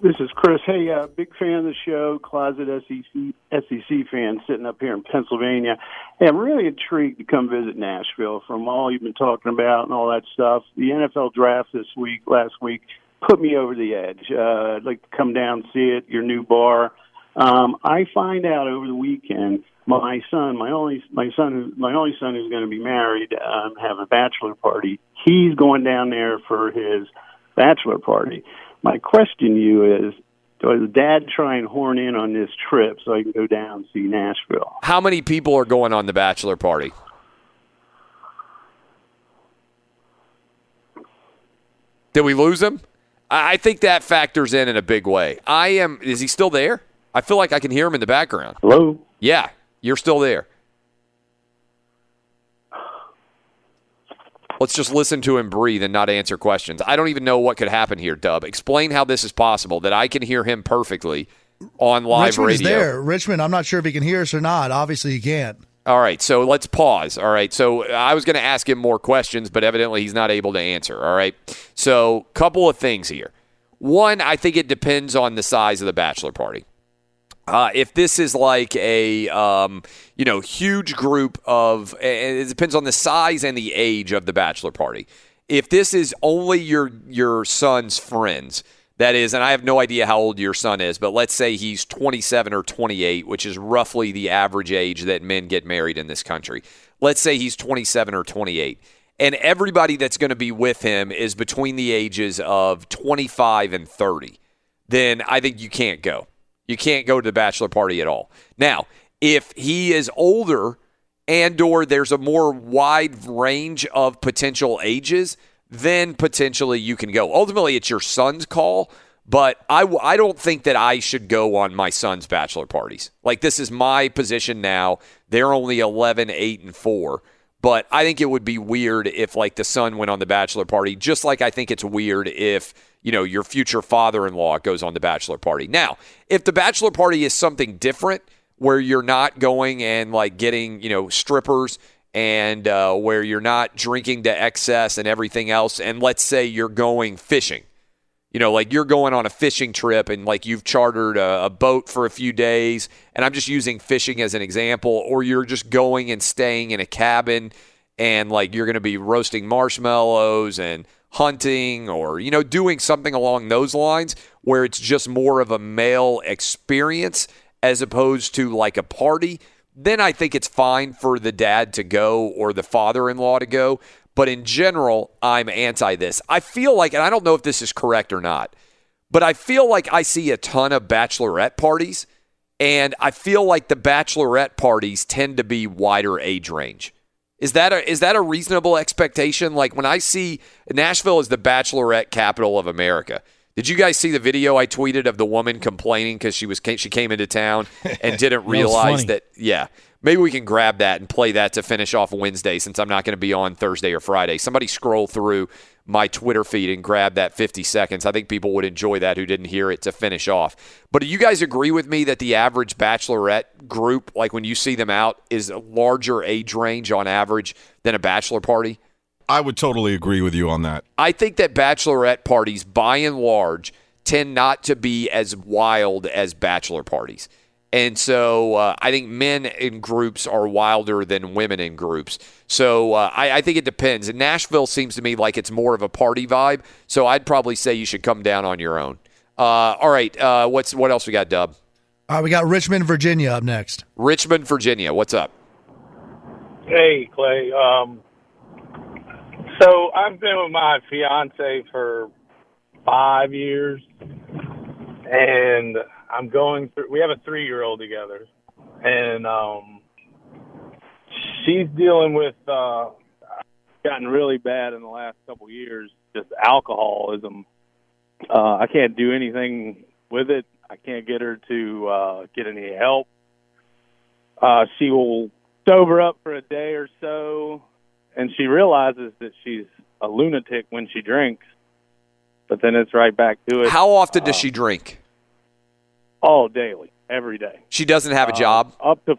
this is Chris. Hey, uh, big fan of the show. Closet SEC SEC fan, sitting up here in Pennsylvania. Hey, I'm really intrigued to come visit Nashville. From all you've been talking about and all that stuff, the NFL draft this week, last week, put me over the edge. Uh, I'd like to come down see it. Your new bar. Um, I find out over the weekend. My son, my only my son, my only son who's going to be married, um, having a bachelor party. He's going down there for his bachelor party. My question to you is, does Dad try and horn in on this trip so I can go down and see Nashville? How many people are going on the bachelor party? Did we lose him? I I think that factors in in a big way. I am. Is he still there? I feel like I can hear him in the background. Hello. Yeah, you're still there. Let's just listen to him breathe and not answer questions. I don't even know what could happen here, Dub. Explain how this is possible that I can hear him perfectly on live Richmond is radio. there. Richmond, I'm not sure if he can hear us or not. Obviously, he can't. All right, so let's pause. All right, so I was going to ask him more questions, but evidently he's not able to answer. All right, so couple of things here. One, I think it depends on the size of the bachelor party. Uh, if this is like a um, you know huge group of, it depends on the size and the age of the bachelor party. If this is only your your son's friends, that is, and I have no idea how old your son is, but let's say he's 27 or 28, which is roughly the average age that men get married in this country. Let's say he's 27 or 28, and everybody that's going to be with him is between the ages of 25 and 30. Then I think you can't go. You can't go to the bachelor party at all. Now, if he is older and or there's a more wide range of potential ages, then potentially you can go. Ultimately, it's your son's call, but I, I don't think that I should go on my son's bachelor parties. Like, this is my position now. They're only 11, 8, and 4. But I think it would be weird if, like, the son went on the bachelor party, just like I think it's weird if you know, your future father in law goes on the bachelor party. Now, if the bachelor party is something different where you're not going and like getting, you know, strippers and uh, where you're not drinking to excess and everything else, and let's say you're going fishing, you know, like you're going on a fishing trip and like you've chartered a, a boat for a few days, and I'm just using fishing as an example, or you're just going and staying in a cabin and like you're going to be roasting marshmallows and hunting or you know doing something along those lines where it's just more of a male experience as opposed to like a party then I think it's fine for the dad to go or the father-in-law to go but in general I'm anti this I feel like and I don't know if this is correct or not but I feel like I see a ton of bachelorette parties and I feel like the bachelorette parties tend to be wider age range is that a is that a reasonable expectation? Like when I see Nashville is the bachelorette capital of America. Did you guys see the video I tweeted of the woman complaining because she was she came into town and didn't realize that? Yeah, maybe we can grab that and play that to finish off Wednesday since I'm not going to be on Thursday or Friday. Somebody scroll through my Twitter feed and grab that 50 seconds. I think people would enjoy that who didn't hear it to finish off. But do you guys agree with me that the average bachelorette group, like when you see them out, is a larger age range on average than a bachelor party? I would totally agree with you on that. I think that bachelorette parties, by and large, tend not to be as wild as bachelor parties. And so uh, I think men in groups are wilder than women in groups. So uh, I, I, think it depends. And Nashville seems to me like it's more of a party vibe. So I'd probably say you should come down on your own. Uh, all right. Uh, what's what else we got, Dub? Uh, we got Richmond, Virginia up next. Richmond, Virginia. What's up? Hey, Clay. Um, so I've been with my fiance for five years, and I'm going through. We have a three year old together, and um, she's dealing with uh, gotten really bad in the last couple of years. Just alcoholism. Uh, I can't do anything with it. I can't get her to uh, get any help. Uh, she will sober up for a day or so, and she realizes that she's a lunatic when she drinks. But then it's right back to it. How often does Uh, she drink? Oh, daily, every day. She doesn't have a Uh, job. Up to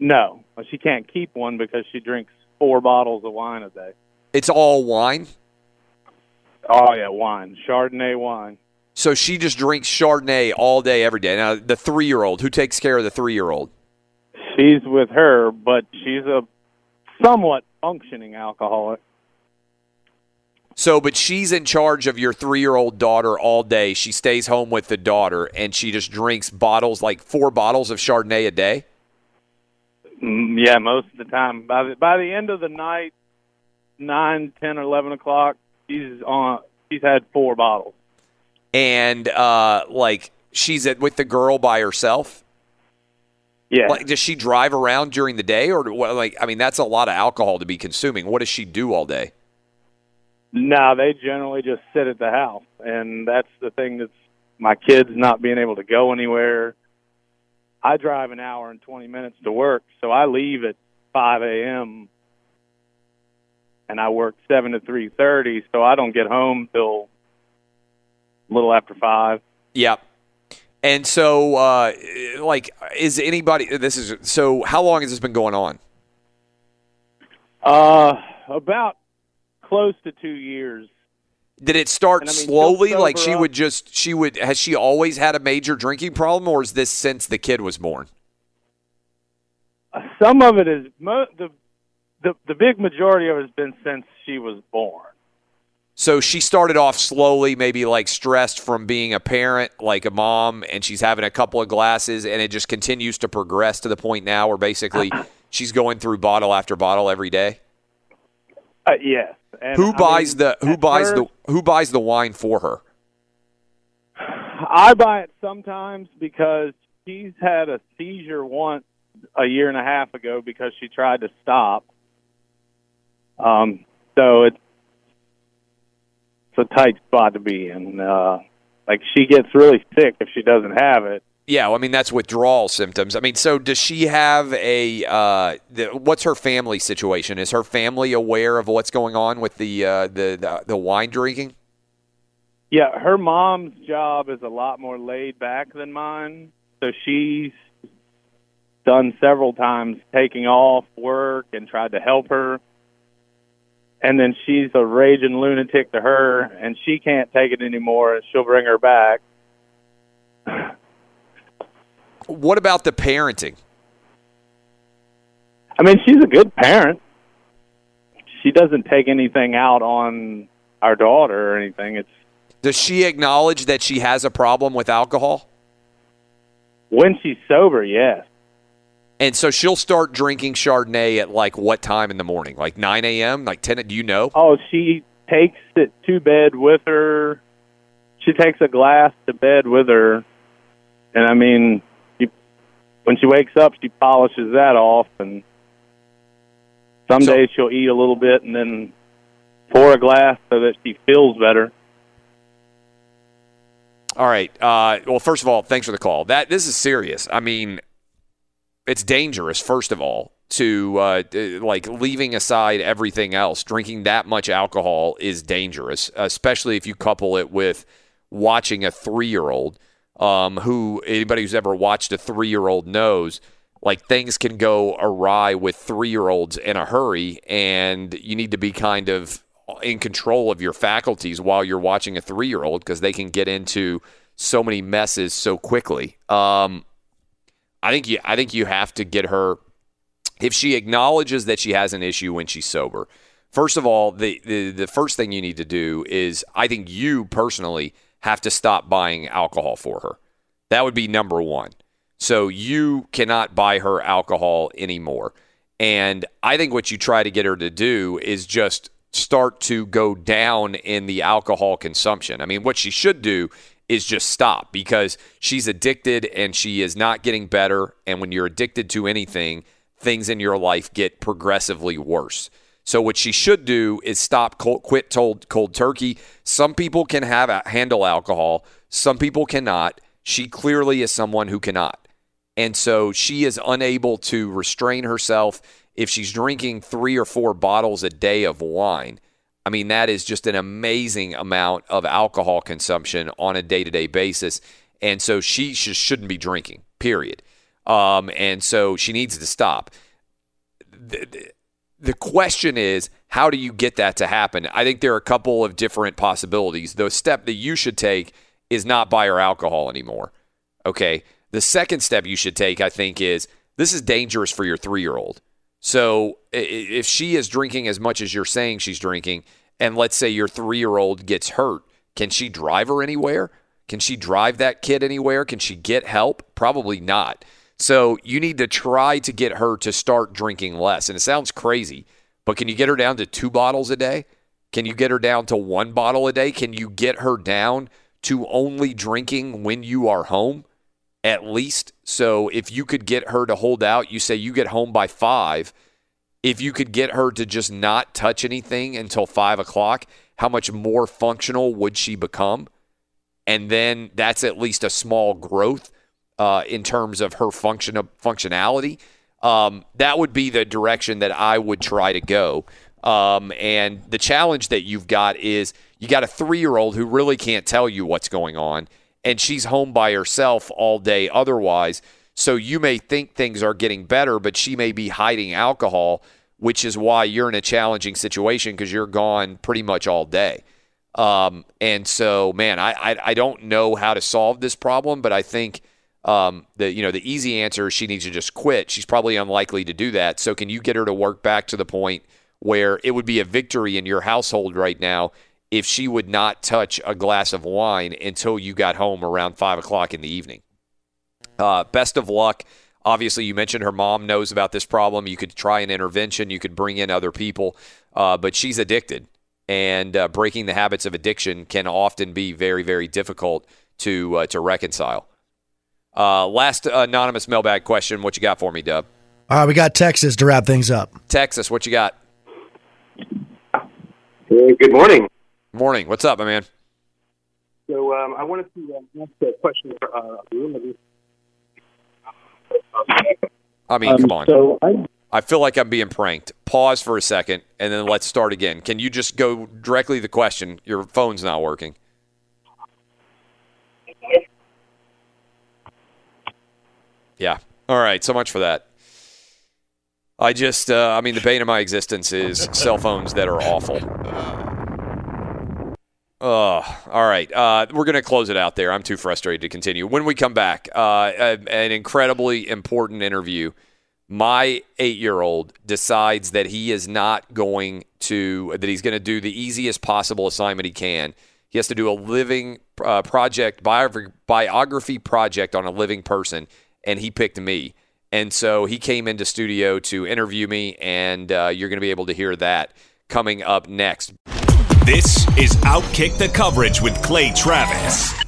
no, she can't keep one because she drinks four bottles of wine a day. It's all wine. Oh yeah, wine, Chardonnay wine. So she just drinks Chardonnay all day, every day. Now, the three year old, who takes care of the three year old? She's with her, but she's a somewhat functioning alcoholic. So, but she's in charge of your three year old daughter all day. She stays home with the daughter and she just drinks bottles, like four bottles of Chardonnay a day. Mm, Yeah, most of the time. By the by the end of the night, nine, ten, or eleven o'clock, she's on. She's had four bottles. And, uh, like, she's at, with the girl by herself. Yeah. Like, does she drive around during the day or, like, I mean, that's a lot of alcohol to be consuming. What does she do all day? No, they generally just sit at the house, and that's the thing that's my kids not being able to go anywhere. I drive an hour and twenty minutes to work, so I leave at five a.m. and I work seven to three thirty, so I don't get home till a little after five. Yep. And so, uh, like, is anybody, this is, so how long has this been going on? Uh, about close to two years. Did it start And I mean, slowly? Like she up. would just she would has she always had a major drinking problem, or is this since the kid was born? Some of it is mo- the the the big majority of it has been since she was born. So she started off slowly, maybe like stressed from being a parent, like a mom, and she's having a couple of glasses, and it just continues to progress to the point now where basically she's going through bottle after bottle every day. Uh, yes. And, who I buys mean, the who buys first, the who buys the wine for her? I buy it sometimes because she's had a seizure once a year and a half ago because she tried to stop. Um, so it's it's a tight spot to be in. Uh, like she gets really sick if she doesn't have it. Yeah, well, I mean that's withdrawal symptoms. I mean, so does she have a? Uh, the, what's her family situation? Is her family aware of what's going on with the uh, the, the the wine drinking? Yeah, her mom's job is a lot more laid back than mine. So she's done several times taking off work and tried to help her. And then she's a raging lunatic to her, and she can't take it anymore, she'll bring her back. What about the parenting? I mean, she's a good parent. She doesn't take anything out on our daughter or anything. It's Does she acknowledge that she has a problem with alcohol? when she's sober, yes. And so she'll start drinking Chardonnay at like what time in the morning? Like 9 a.m., like 10? Do you know? Oh, she takes it to bed with her. She takes a glass to bed with her, and I mean, when she wakes up, she polishes that off, and some days she'll eat a little bit and then pour a glass so that she feels better. All right. Uh, well, first of all, thanks for the call. That this is serious. I mean, it's dangerous. First of all, to uh, uh, like leaving aside everything else, drinking that much alcohol is dangerous, especially if you couple it with watching a three-year-old. Um, who anybody who's ever watched a three-year-old knows, like things can go awry with three-year-olds in a hurry, and you need to be kind of in control of your faculties while you're watching a three year old because they can get into so many messes so quickly. Um, I think you I think you have to get her if she acknowledges that she has an issue when she's sober. First of all, the, the the first thing you need to do is I think you personally have to stop buying alcohol for her. That would be number one. So you cannot buy her alcohol anymore. And I think what you try to get her to do is just start to go down in the alcohol consumption. I mean, what she should do is just stop because she's addicted and she is not getting better. And when you're addicted to anything, things in your life get progressively worse. So what she should do is stop cold, quit cold, cold turkey. Some people can have handle alcohol, some people cannot. She clearly is someone who cannot. And so she is unable to restrain herself if she's drinking three or four bottles a day of wine, I mean, that is just an amazing amount of alcohol consumption on a day to day basis. And so she just shouldn't be drinking, period. Um, and so she needs to stop. The, question is, how do you get that to happen? I think there are a couple of different possibilities. The step that you should take is not buy her alcohol anymore. Okay. The second step you should take, I think, is this is dangerous for your three year old. So if she is drinking as much as you're saying she's drinking, and let's say your three year old gets hurt, can she drive her anywhere? Can she drive that kid anywhere? Can she get help? Probably not. So you need to try to get her to start drinking less. And it sounds crazy, but can you get her down to two bottles a day? Can you get her down to one bottle a day? Can you get her down to only drinking when you are home? At least. So if you could get her to hold out, you say you get home by five. If you could get her to just not touch anything until five o'clock, how much more functional would she become? And then that's at least a small growth uh, in terms of her function functionality. Um, that would be the direction that I would try to go. Um, and the challenge that you've got is you got a three year old who really can't tell you what's going on, and she's home by herself all day otherwise. So you may think things are getting better, but she may be hiding alcohol, which is why you're in a challenging situation because you're gone pretty much all day. Um, and so, man, I, I I don't know how to solve this problem, but I think um, the you know the easy answer is she needs to just quit. She's probably unlikely to do that. So, can you get her to work back to the point where it would be a victory in your household right now if she would not touch a glass of wine until you got home around five o'clock in the evening? Uh, best of luck. Obviously, you mentioned her mom knows about this problem. You could try an intervention. You could bring in other people, uh, but she's addicted, and uh, breaking the habits of addiction can often be very, very difficult to uh, to reconcile. Uh, last anonymous mailbag question: What you got for me, Dub? All right, we got Texas to wrap things up. Texas, what you got? good morning. Morning. What's up, my man? So um, I wanted to uh, ask a question for uh, I mean, Um, come on. so I- I feel like I'm being pranked. Pause for a second, and then let's start again. Can you just go directly to the question? Your phone's not working. Yeah. All right. So much for that. I just, uh, I mean, the bane of my existence is cell phones that are awful. Oh, all right. Uh, we're going to close it out there. I'm too frustrated to continue. When we come back, uh, an incredibly important interview. My eight year old decides that he is not going to, that he's going to do the easiest possible assignment he can. He has to do a living uh, project, biography project on a living person, and he picked me. And so he came into studio to interview me, and uh, you're going to be able to hear that coming up next. This is Outkick the Coverage with Clay Travis.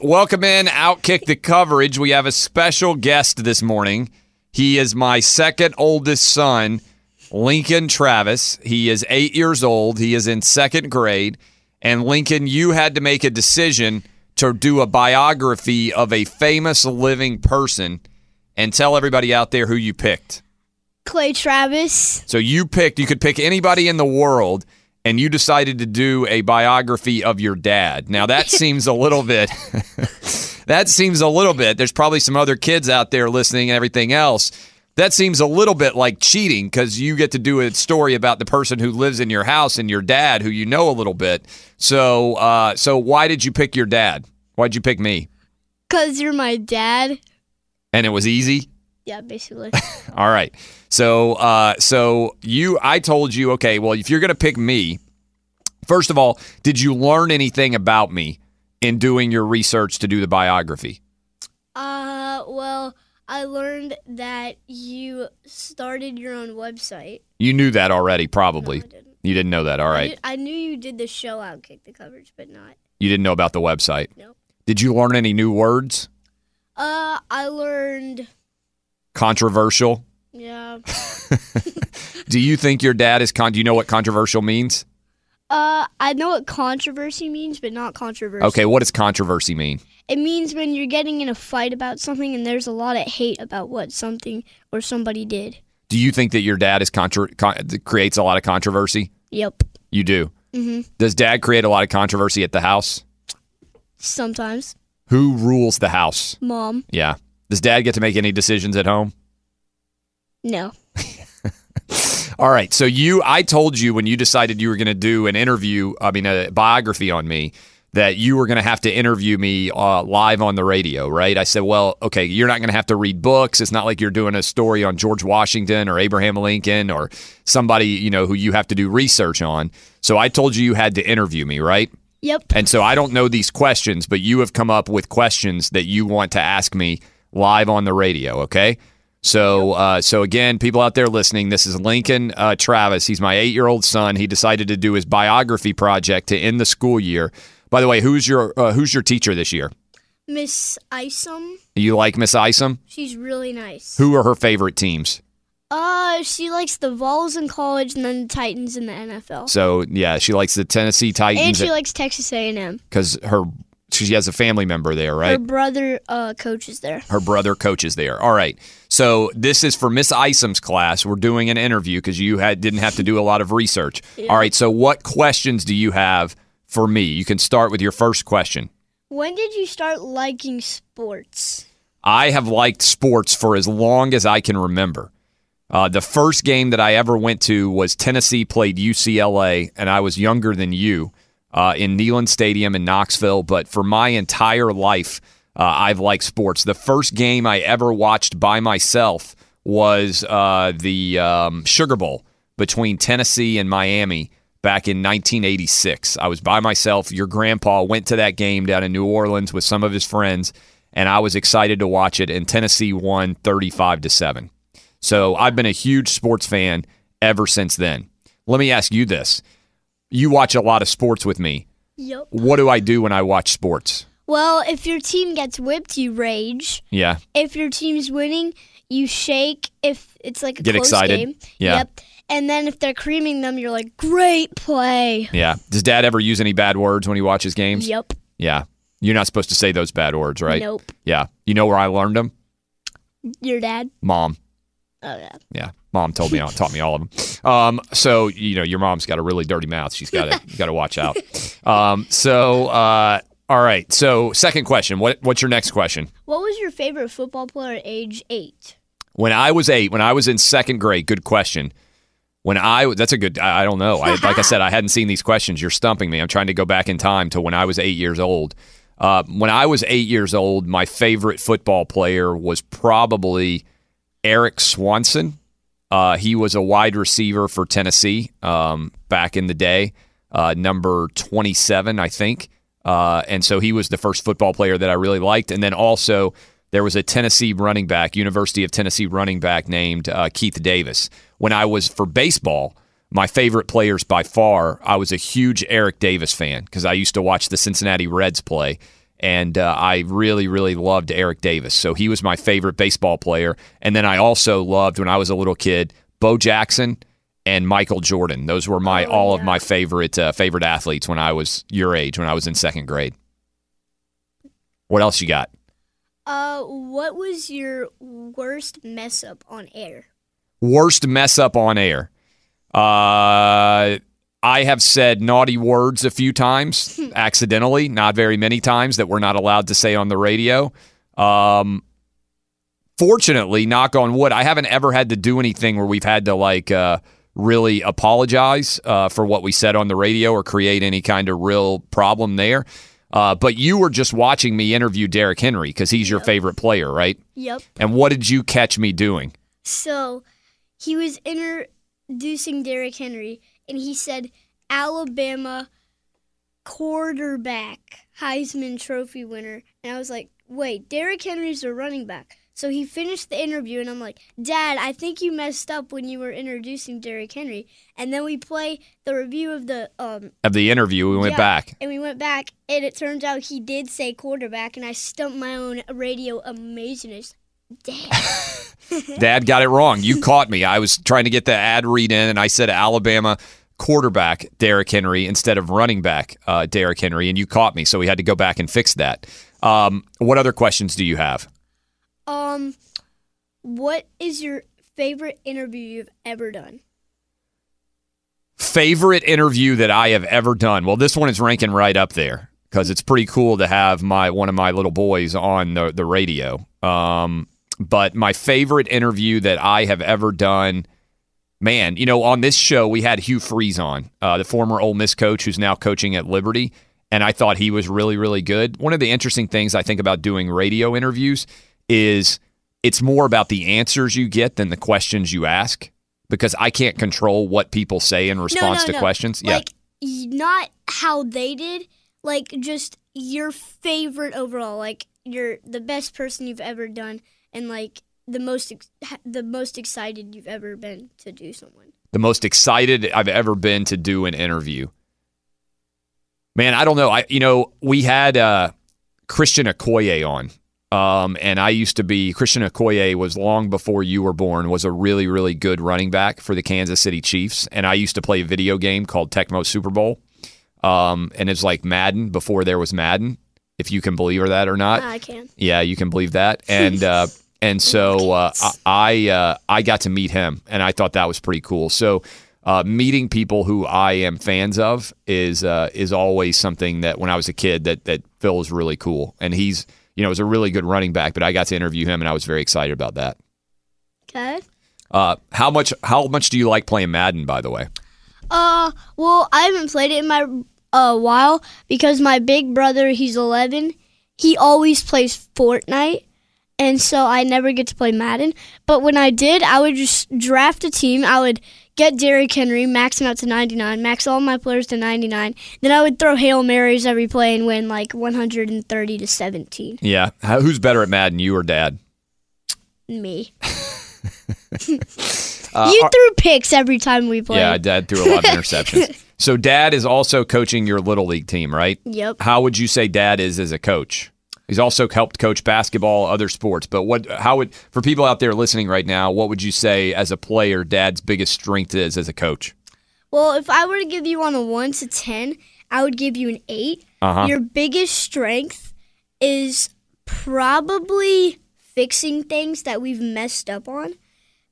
Welcome in, Outkick the coverage. We have a special guest this morning. He is my second oldest son, Lincoln Travis. He is eight years old. He is in second grade. And Lincoln, you had to make a decision to do a biography of a famous living person and tell everybody out there who you picked. Clay Travis. So you picked, you could pick anybody in the world, and you decided to do a biography of your dad. Now that seems a little bit, that seems a little bit, there's probably some other kids out there listening and everything else. That seems a little bit like cheating because you get to do a story about the person who lives in your house and your dad, who you know a little bit. So, uh, so why did you pick your dad? Why'd you pick me? Because you're my dad. And it was easy. Yeah, basically. All right. So, uh, so you, I told you, okay, well, if you're going to pick me, first of all, did you learn anything about me in doing your research to do the biography? Uh, well, I learned that you started your own website. You knew that already, probably. You didn't know that. all right. I, did- I knew you did the show Outkick the coverage, but not. You didn't know about the website. Nope. Did you learn any new words? Uh, I learned. Controversial. Yeah. Do you think your dad is con? Do you know what controversial means? Uh, I know what controversy means, but not controversy. Okay, what does controversy mean? It means when you're getting in a fight about something and there's a lot of hate about what something or somebody did. Do you think that your dad is contra- con- creates a lot of controversy? Yep. You do. Mm-hmm. Does dad create a lot of controversy at the house? Sometimes. Who rules the house? Mom. Yeah. Does dad get to make any decisions at home? No. All right. So you, I told you when you decided you were going to do an interview, I mean, a biography on me, that you were going to have to interview me uh, live on the radio, right? I said, well, okay, you're not going to have to read books. It's not like you're doing a story on George Washington or Abraham Lincoln or somebody, you know, who you have to do research on. So I told you you had to interview me, right? Yep. And so I don't know these questions, but you have come up with questions that you want to ask me live on the radio, okay? So, uh, so again, people out there listening, this is Lincoln uh, Travis. He's my eight-year-old son. He decided to do his biography project to end the school year. By the way, who's your uh, who's your teacher this year? Miss Isom. You like Miss Isom? She's really nice. Who are her favorite teams? Uh, she likes the Vols in college and then the Titans in the NFL. So yeah, she likes the Tennessee Titans, and she likes Texas A&M. because her she has a family member there, right? Her brother uh, coaches there. Her brother coaches there. All right. So this is for Miss Isom's class. We're doing an interview because you had didn't have to do a lot of research. Yeah. All right. So what questions do you have for me? You can start with your first question. When did you start liking sports? I have liked sports for as long as I can remember. Uh, the first game that I ever went to was Tennessee played UCLA, and I was younger than you uh, in Neyland Stadium in Knoxville. But for my entire life, uh, I've liked sports. The first game I ever watched by myself was uh, the um, Sugar Bowl between Tennessee and Miami back in 1986. I was by myself. Your grandpa went to that game down in New Orleans with some of his friends, and I was excited to watch it. And Tennessee won 35 to seven. So I've been a huge sports fan ever since then. Let me ask you this: You watch a lot of sports with me. Yep. What do I do when I watch sports? Well, if your team gets whipped, you rage. Yeah. If your team's winning, you shake. If it's like a Get close excited. game. Yeah. Yep. And then if they're creaming them, you're like, great play. Yeah. Does Dad ever use any bad words when he watches games? Yep. Yeah. You're not supposed to say those bad words, right? Nope. Yeah. You know where I learned them? Your dad? Mom. Oh yeah. Yeah, mom told me taught me all of them. Um, so you know, your mom's got a really dirty mouth. She's got to got to watch out. Um, so uh, all right. So second question. What what's your next question? What was your favorite football player at age eight? When I was eight, when I was in second grade, good question. When I that's a good I, I don't know. I, like I said, I hadn't seen these questions. You're stumping me. I'm trying to go back in time to when I was eight years old. Uh, when I was eight years old, my favorite football player was probably Eric Swanson. Uh, he was a wide receiver for Tennessee um, back in the day, uh, number 27, I think. Uh, and so he was the first football player that I really liked. And then also, there was a Tennessee running back, University of Tennessee running back named uh, Keith Davis. When I was for baseball, my favorite players by far, I was a huge Eric Davis fan because I used to watch the Cincinnati Reds play and uh, I really, really loved Eric Davis. So he was my favorite baseball player. And then I also loved when I was a little kid, Bo Jackson and Michael Jordan. Those were my all of my favorite uh, favorite athletes when I was your age, when I was in second grade. What else you got? Uh, what was your worst mess up on air? Worst mess up on air. Uh, I have said naughty words a few times accidentally, not very many times that we're not allowed to say on the radio. Um, fortunately, knock on wood, I haven't ever had to do anything where we've had to like uh, really apologize uh, for what we said on the radio or create any kind of real problem there. Uh, but you were just watching me interview Derrick Henry because he's your favorite player, right? Yep. And what did you catch me doing? So he was introducing Derrick Henry, and he said Alabama quarterback Heisman Trophy winner, and I was like, wait, Derrick Henry's a running back. So he finished the interview, and I'm like, Dad, I think you messed up when you were introducing Derrick Henry. And then we play the review of the um Of the interview, we went yeah, back. and we went back, and it turns out he did say quarterback, and I stumped my own radio amazingness. Dad got it wrong. You caught me. I was trying to get the ad read in, and I said Alabama quarterback Derrick Henry instead of running back uh, Derrick Henry, and you caught me. So we had to go back and fix that. Um, what other questions do you have? Um, what is your favorite interview you've ever done? Favorite interview that I have ever done? Well, this one is ranking right up there because it's pretty cool to have my one of my little boys on the the radio. Um, but my favorite interview that I have ever done, man, you know, on this show we had Hugh Freeze on, uh, the former Ole Miss coach who's now coaching at Liberty, and I thought he was really really good. One of the interesting things I think about doing radio interviews is it's more about the answers you get than the questions you ask because I can't control what people say in response no, to no. questions. Like y- not how they did, like just your favorite overall, like you're the best person you've ever done, and like the most the most excited you've ever been to do someone. the most excited I've ever been to do an interview. Man, I don't know. I you know we had uh, Christian Okoye on, um, and I used to be Christian Okoye was long before you were born. Was a really really good running back for the Kansas City Chiefs, and I used to play a video game called Tecmo Super Bowl, um, and it's like Madden before there was Madden, if you can believe that or not. I can. Yeah, you can believe that. And uh, and so uh, I uh, I got to meet him, and I thought that was pretty cool. So uh, meeting people who I am fans of is uh, is always something that when I was a kid that that feels really cool. And he's you know was a really good running back, but I got to interview him, and I was very excited about that. Okay. Uh, how much how much do you like playing Madden? By the way, Uh, well, I haven't played it in my uh while because my big brother, he's 11. He always plays Fortnite, and so I never get to play Madden. But when I did, I would just draft a team. I would get Derrick Henry, max him out to 99, max all my players to 99. Then I would throw hail marys every play and win like 130 to 17. yeah. How, who's better at Madden, you or Dad? Me. Uh, you threw picks every time we played. Yeah, Dad threw a lot of interceptions. so Dad is also coaching your little league team, right? Yep. How would you say Dad is as a coach? He's also helped coach basketball, other sports. But what? How would for people out there listening right now? What would you say as a player, Dad's biggest strength is as a coach? Well, if I were to give you on a 1 to 10, I would give you an 8. Uh-huh. Your biggest strength is probably fixing things that we've messed up on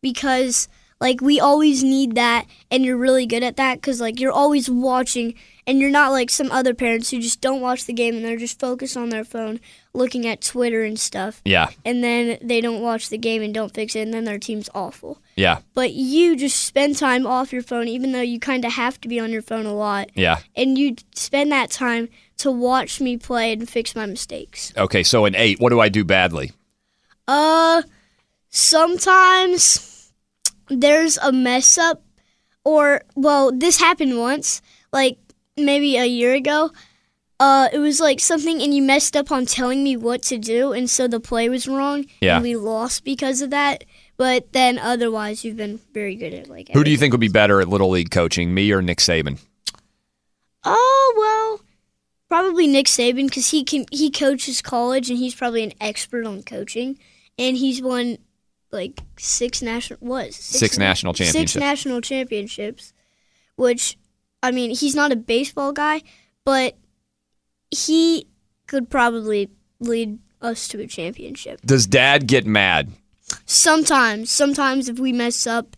because like we always need that and you're really good at that cuz like you're always watching and you're not like some other parents who just don't watch the game and they're just focused on their phone looking at Twitter and stuff. Yeah. And then they don't watch the game and don't fix it and then their team's awful. Yeah. But you just spend time off your phone even though you kind of have to be on your phone a lot Yeah. and you spend that time to watch me play and fix my mistakes. Okay, so an eight. What do I do badly? Uh, sometimes there's a mess up, or well, this happened once, like maybe a year ago. Uh, it was like something, and you messed up on telling me what to do, and so the play was wrong, Yeah. and we lost because of that. But then otherwise, you've been very good at like. Who do you think would be better at little league coaching, me or Nick Saban? Oh well, probably Nick Saban because he can he coaches college and he's probably an expert on coaching, and he's won like six national what Six national championships. six national championships, which I mean he's not a baseball guy, but he could probably lead us to a championship. Does Dad get mad? Sometimes, sometimes if we mess up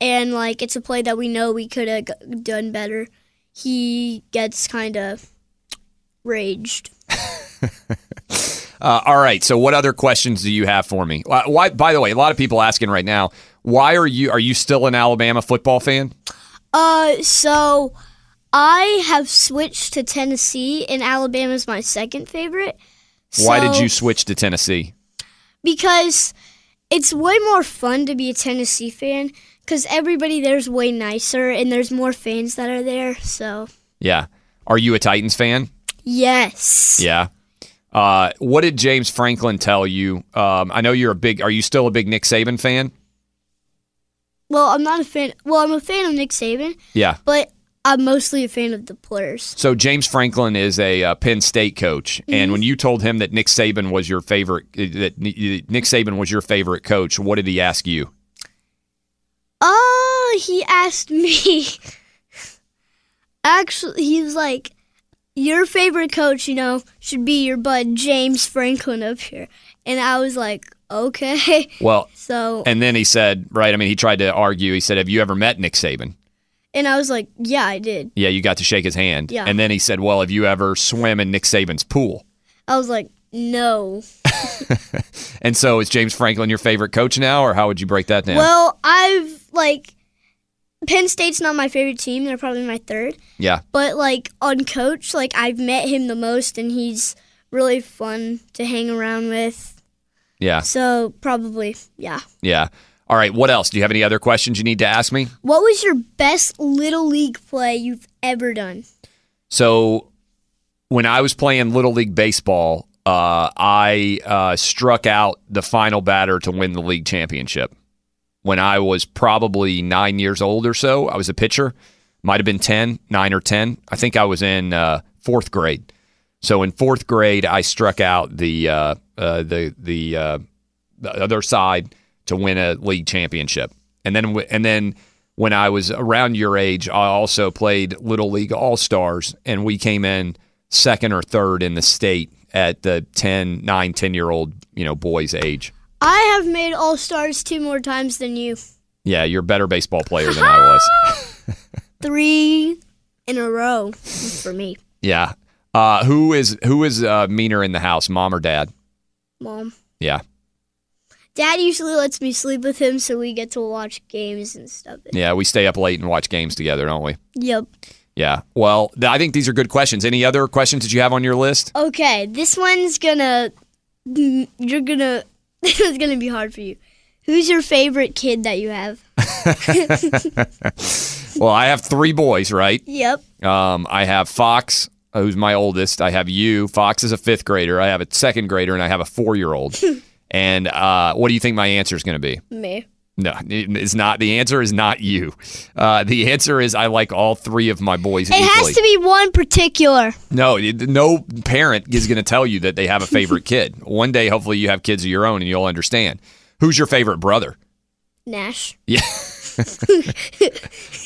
and like it's a play that we know we could have g- done better, he gets kind of raged. Uh, all right. So, what other questions do you have for me? Why, why? By the way, a lot of people asking right now. Why are you? Are you still an Alabama football fan? Uh, so I have switched to Tennessee, and Alabama's my second favorite. Why did you switch to Tennessee? Because it's way more fun to be a Tennessee fan because everybody there's way nicer, and there's more fans that are there. So Yeah. Are you a Titans fan? yes, Yeah. Uh, what did James Franklin tell you? Um, I know you're a big. Are you still a big Nick Saban fan? well, I'm not a fan. Well, I'm a fan of Nick Saban, Yeah. but I'm mostly a fan of the players. So James Franklin is a uh, Penn State coach, and Mhm. when you told him that Nick Saban was your favorite, uh, that Nick Saban was your favorite coach, what did he ask you? Oh, he asked me. Actually, he was like, "Your favorite coach, you know, should be your bud James Franklin up here," and I was like, "Okay." Well, So, and then he said, right? I mean, he tried to argue. He said, "Have you ever met Nick Saban?" and I was like, "Yeah, I did." Yeah, you got to shake his hand. Yeah. And then he said, "Well, have you ever swim in Nick Saban's pool?" I was like, "No." And so, is James Franklin your favorite coach now, or how would you break that down? Well, I've like Penn State's not my favorite team. They're probably my third. yeah. But like on coach, like I've met him the most, and he's really fun to hang around with. Yeah. So probably, yeah. Yeah. All right. What else? Do you have any other questions you need to ask me? What was your best little league play you've ever done? So, when I was playing Little League Baseball, uh, I uh, struck out the final batter to win the league championship. When I was probably nine years old or so, I was a pitcher. Might have been 10, 9 or 10. I think I was in uh, fourth grade. So in fourth grade, I struck out the uh, uh, the the, uh, the other side to win a league championship, and then and then when I was around your age, I also played Little League All Stars, and we came in second or third in the state at the 10, 9, 10 year old you know boys age. I have made All Stars two more times than you. Yeah, you're a better baseball player than I was. Three in a row for me, yeah. Uh, who is who is uh, meaner in the house, mom or dad? mom. Yeah. Dad usually lets me sleep with him, so we get to watch games and stuff. Yeah, we stay up late and watch games together, don't we? Yep. Yeah. Well, th- I think these are good questions. Any other questions that you have on your list? Okay, this one's gonna. You're gonna. This is gonna be hard for you. Who's your favorite kid that you have? well, I have three boys, right? Yep. Um, I have Fox, who's my oldest. I have you. Fox is a fifth grader. I have a second grader, and I have a four year old. and uh, what do you think my answer is going to be? Me. No, it's not. The answer is not you. Uh, the answer is I like all three of my boys It equally. has to be one particular. No, no parent is going to tell you that they have a favorite kid. One day, hopefully, you have kids of your own and you'll understand. Who's your favorite brother? Nash. Yeah.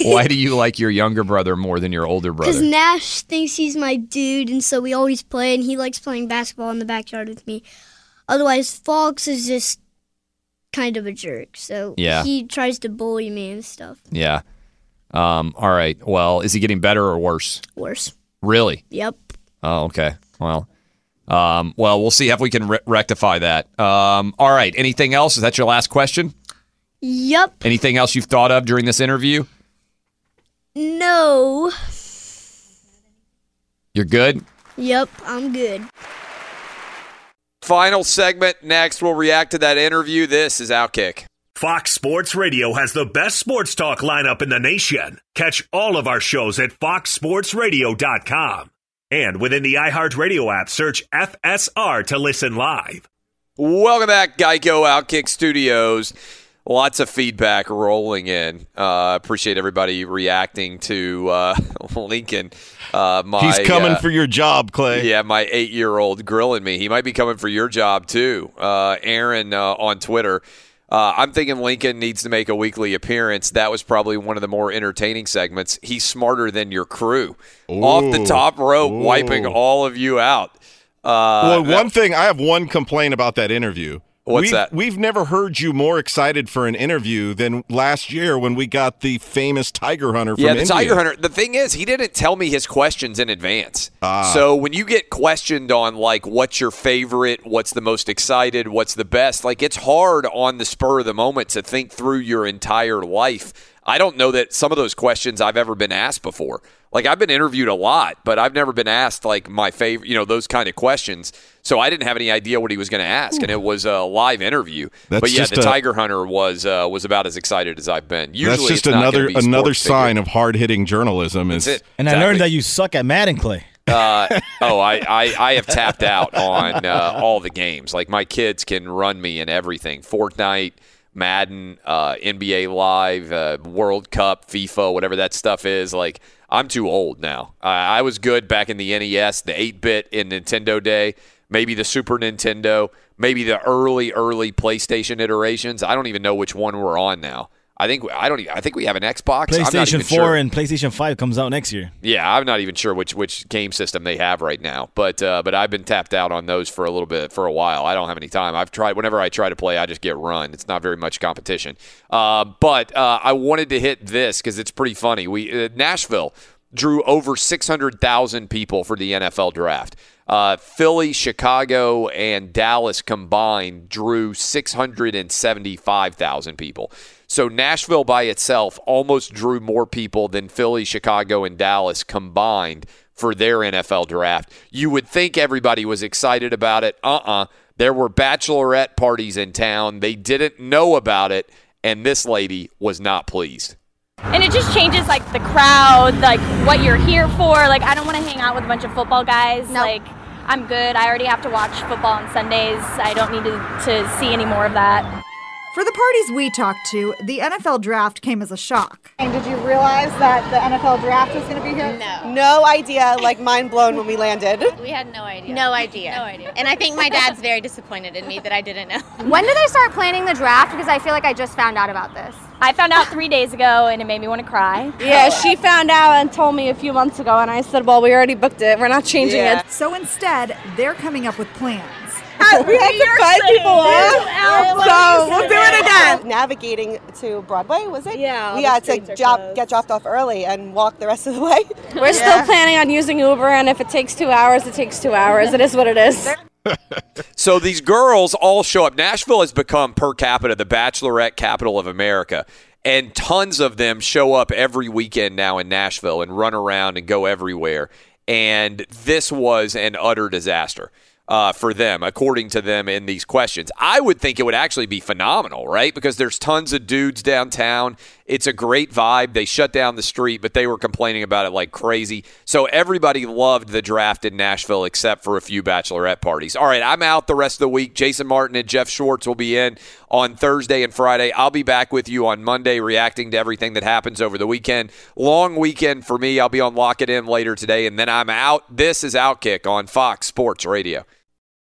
Why do you like your younger brother more than your older brother? Because? Nash thinks he's my dude, and so we always play, and he likes playing basketball in the backyard with me. Otherwise, Fox is just kind of a jerk, so Yeah. he tries to bully me and stuff. Yeah. Um, all right. Well, is he getting better or worse? Worse. Really? Yep. Oh, okay. Well, um, well, we'll see if we can re- rectify that. Um, all right. Anything else? Is that your last question? Yep. Anything else you've thought of during this interview? No. You're good. Yep, I'm good. Final segment next. We'll react to that interview. This is Outkick. Fox Sports Radio has the best sports talk lineup in the nation. Catch all of our shows at foxsportsradio.com. And within the iHeartRadio app, search FSR to listen live. Welcome back, Geico Outkick Studios. Lots of feedback rolling in. Uh, appreciate everybody reacting to uh, Lincoln. Uh, my, He's coming uh, for your job, Clay. Yeah, my eight-year-old grilling me. He might be coming for your job too. Uh, Aaron uh, on Twitter. Uh, I'm thinking Lincoln needs to make a weekly appearance. That was probably one of the more entertaining segments. He's smarter than your crew. Off the top rope, Ooh. wiping all of you out. Uh, well, one thing I have one complaint about that interview. What's we've, that? We've never heard you more excited for an interview than last year when we got the famous Tiger Hunter from Yeah, the India. Tiger Hunter. The thing is, he didn't tell me his questions in advance. Ah. So when you get questioned on like what's your favorite, what's the most excited, what's the best, like it's hard on the spur of the moment to think through your entire life. I don't know that some of those questions I've ever been asked before. Like I've been interviewed a lot, but I've never been asked like my favorite, you know, those kind of questions. So I didn't have any idea what he was going to ask, and it was a live interview. That's but yeah, the a- Tiger Hunter was uh, was about as excited as I've been. Usually, That's just it's not gonna another be sports another figure. sign of hard hitting journalism. Is it. And I learned that you suck at Madden, Clay. Uh, oh, I, I, I have tapped out on uh, all the games. Like my kids can run me in everything: Fortnite, Madden, uh, NBA Live, uh, World Cup, FIFA, whatever that stuff is. Like I'm too old now. I I was good back in the NES, the 8-bit in Nintendo day, maybe the Super Nintendo, maybe the early, early PlayStation iterations. I don't even know which one we're on now. I think I don't. Even, I think we have an Xbox. I'm not PlayStation 4 sure. and PlayStation 5 comes out next year. Yeah, I'm not even sure which which game system they have right now, but uh, but I've been tapped out on those for a little bit for a while. I don't have any time. I've tried whenever I try to play, I just get run. It's not very much competition. Uh, but uh, I wanted to hit this because it's pretty funny. We uh, Nashville drew over 600,000 people for the NFL draft. Uh, Philly, Chicago, and Dallas combined drew 675,000 people. So Nashville by itself almost drew more people than Philly, Chicago, and Dallas combined for their NFL draft. You would think everybody was excited about it. Uh uh There were bachelorette parties in town. They didn't know about it, and this lady was not pleased. And it just changes like the crowd, like what you're here for. Like I don't want to hang out with a bunch of football guys. Like I'm good. I already have to watch football on Sundays. I don't need to, to see any more of that. For the parties we talked to, the NFL draft came as a shock. And did you realize that the NFL draft was going to be here? No. No idea, like mind blown when we landed. We had no idea. No idea. No idea. And I think my dad's very disappointed in me that I didn't know. When did they start planning the draft? Because I feel like I just found out about this. I found out three days ago, and it made me want to cry. Yeah, she found out and told me a few months ago, and I said, well, we already booked it. We're not changing it. So instead, they're coming up with plans. Uh, we have to find people off. So we'll do it again. Navigating to Broadway, was it? Yeah. We had to drop, get dropped off early and walk the rest of the way. We're still planning on using Uber, and if it takes two hours, it takes two hours. It is what it is. So these girls all show up. Nashville has become per capita the bachelorette capital of America. And tons of them show up every weekend now in Nashville and run around and go everywhere. And this was an utter disaster uh, for them, according to them in these questions. I would think it would actually be phenomenal, right? Because there's tons of dudes downtown. It's a great vibe. They shut down the street, but they were complaining about it like crazy. So everybody loved the draft in Nashville except for a few bachelorette parties. All right, I'm out the rest of the week. Jason Martin and Jeff Schwartz will be in on Thursday and Friday. I'll be back with you on Monday reacting to everything that happens over the weekend. Long weekend for me. I'll be on Lock It In later today, and then I'm out. This is Outkick on Fox Sports Radio.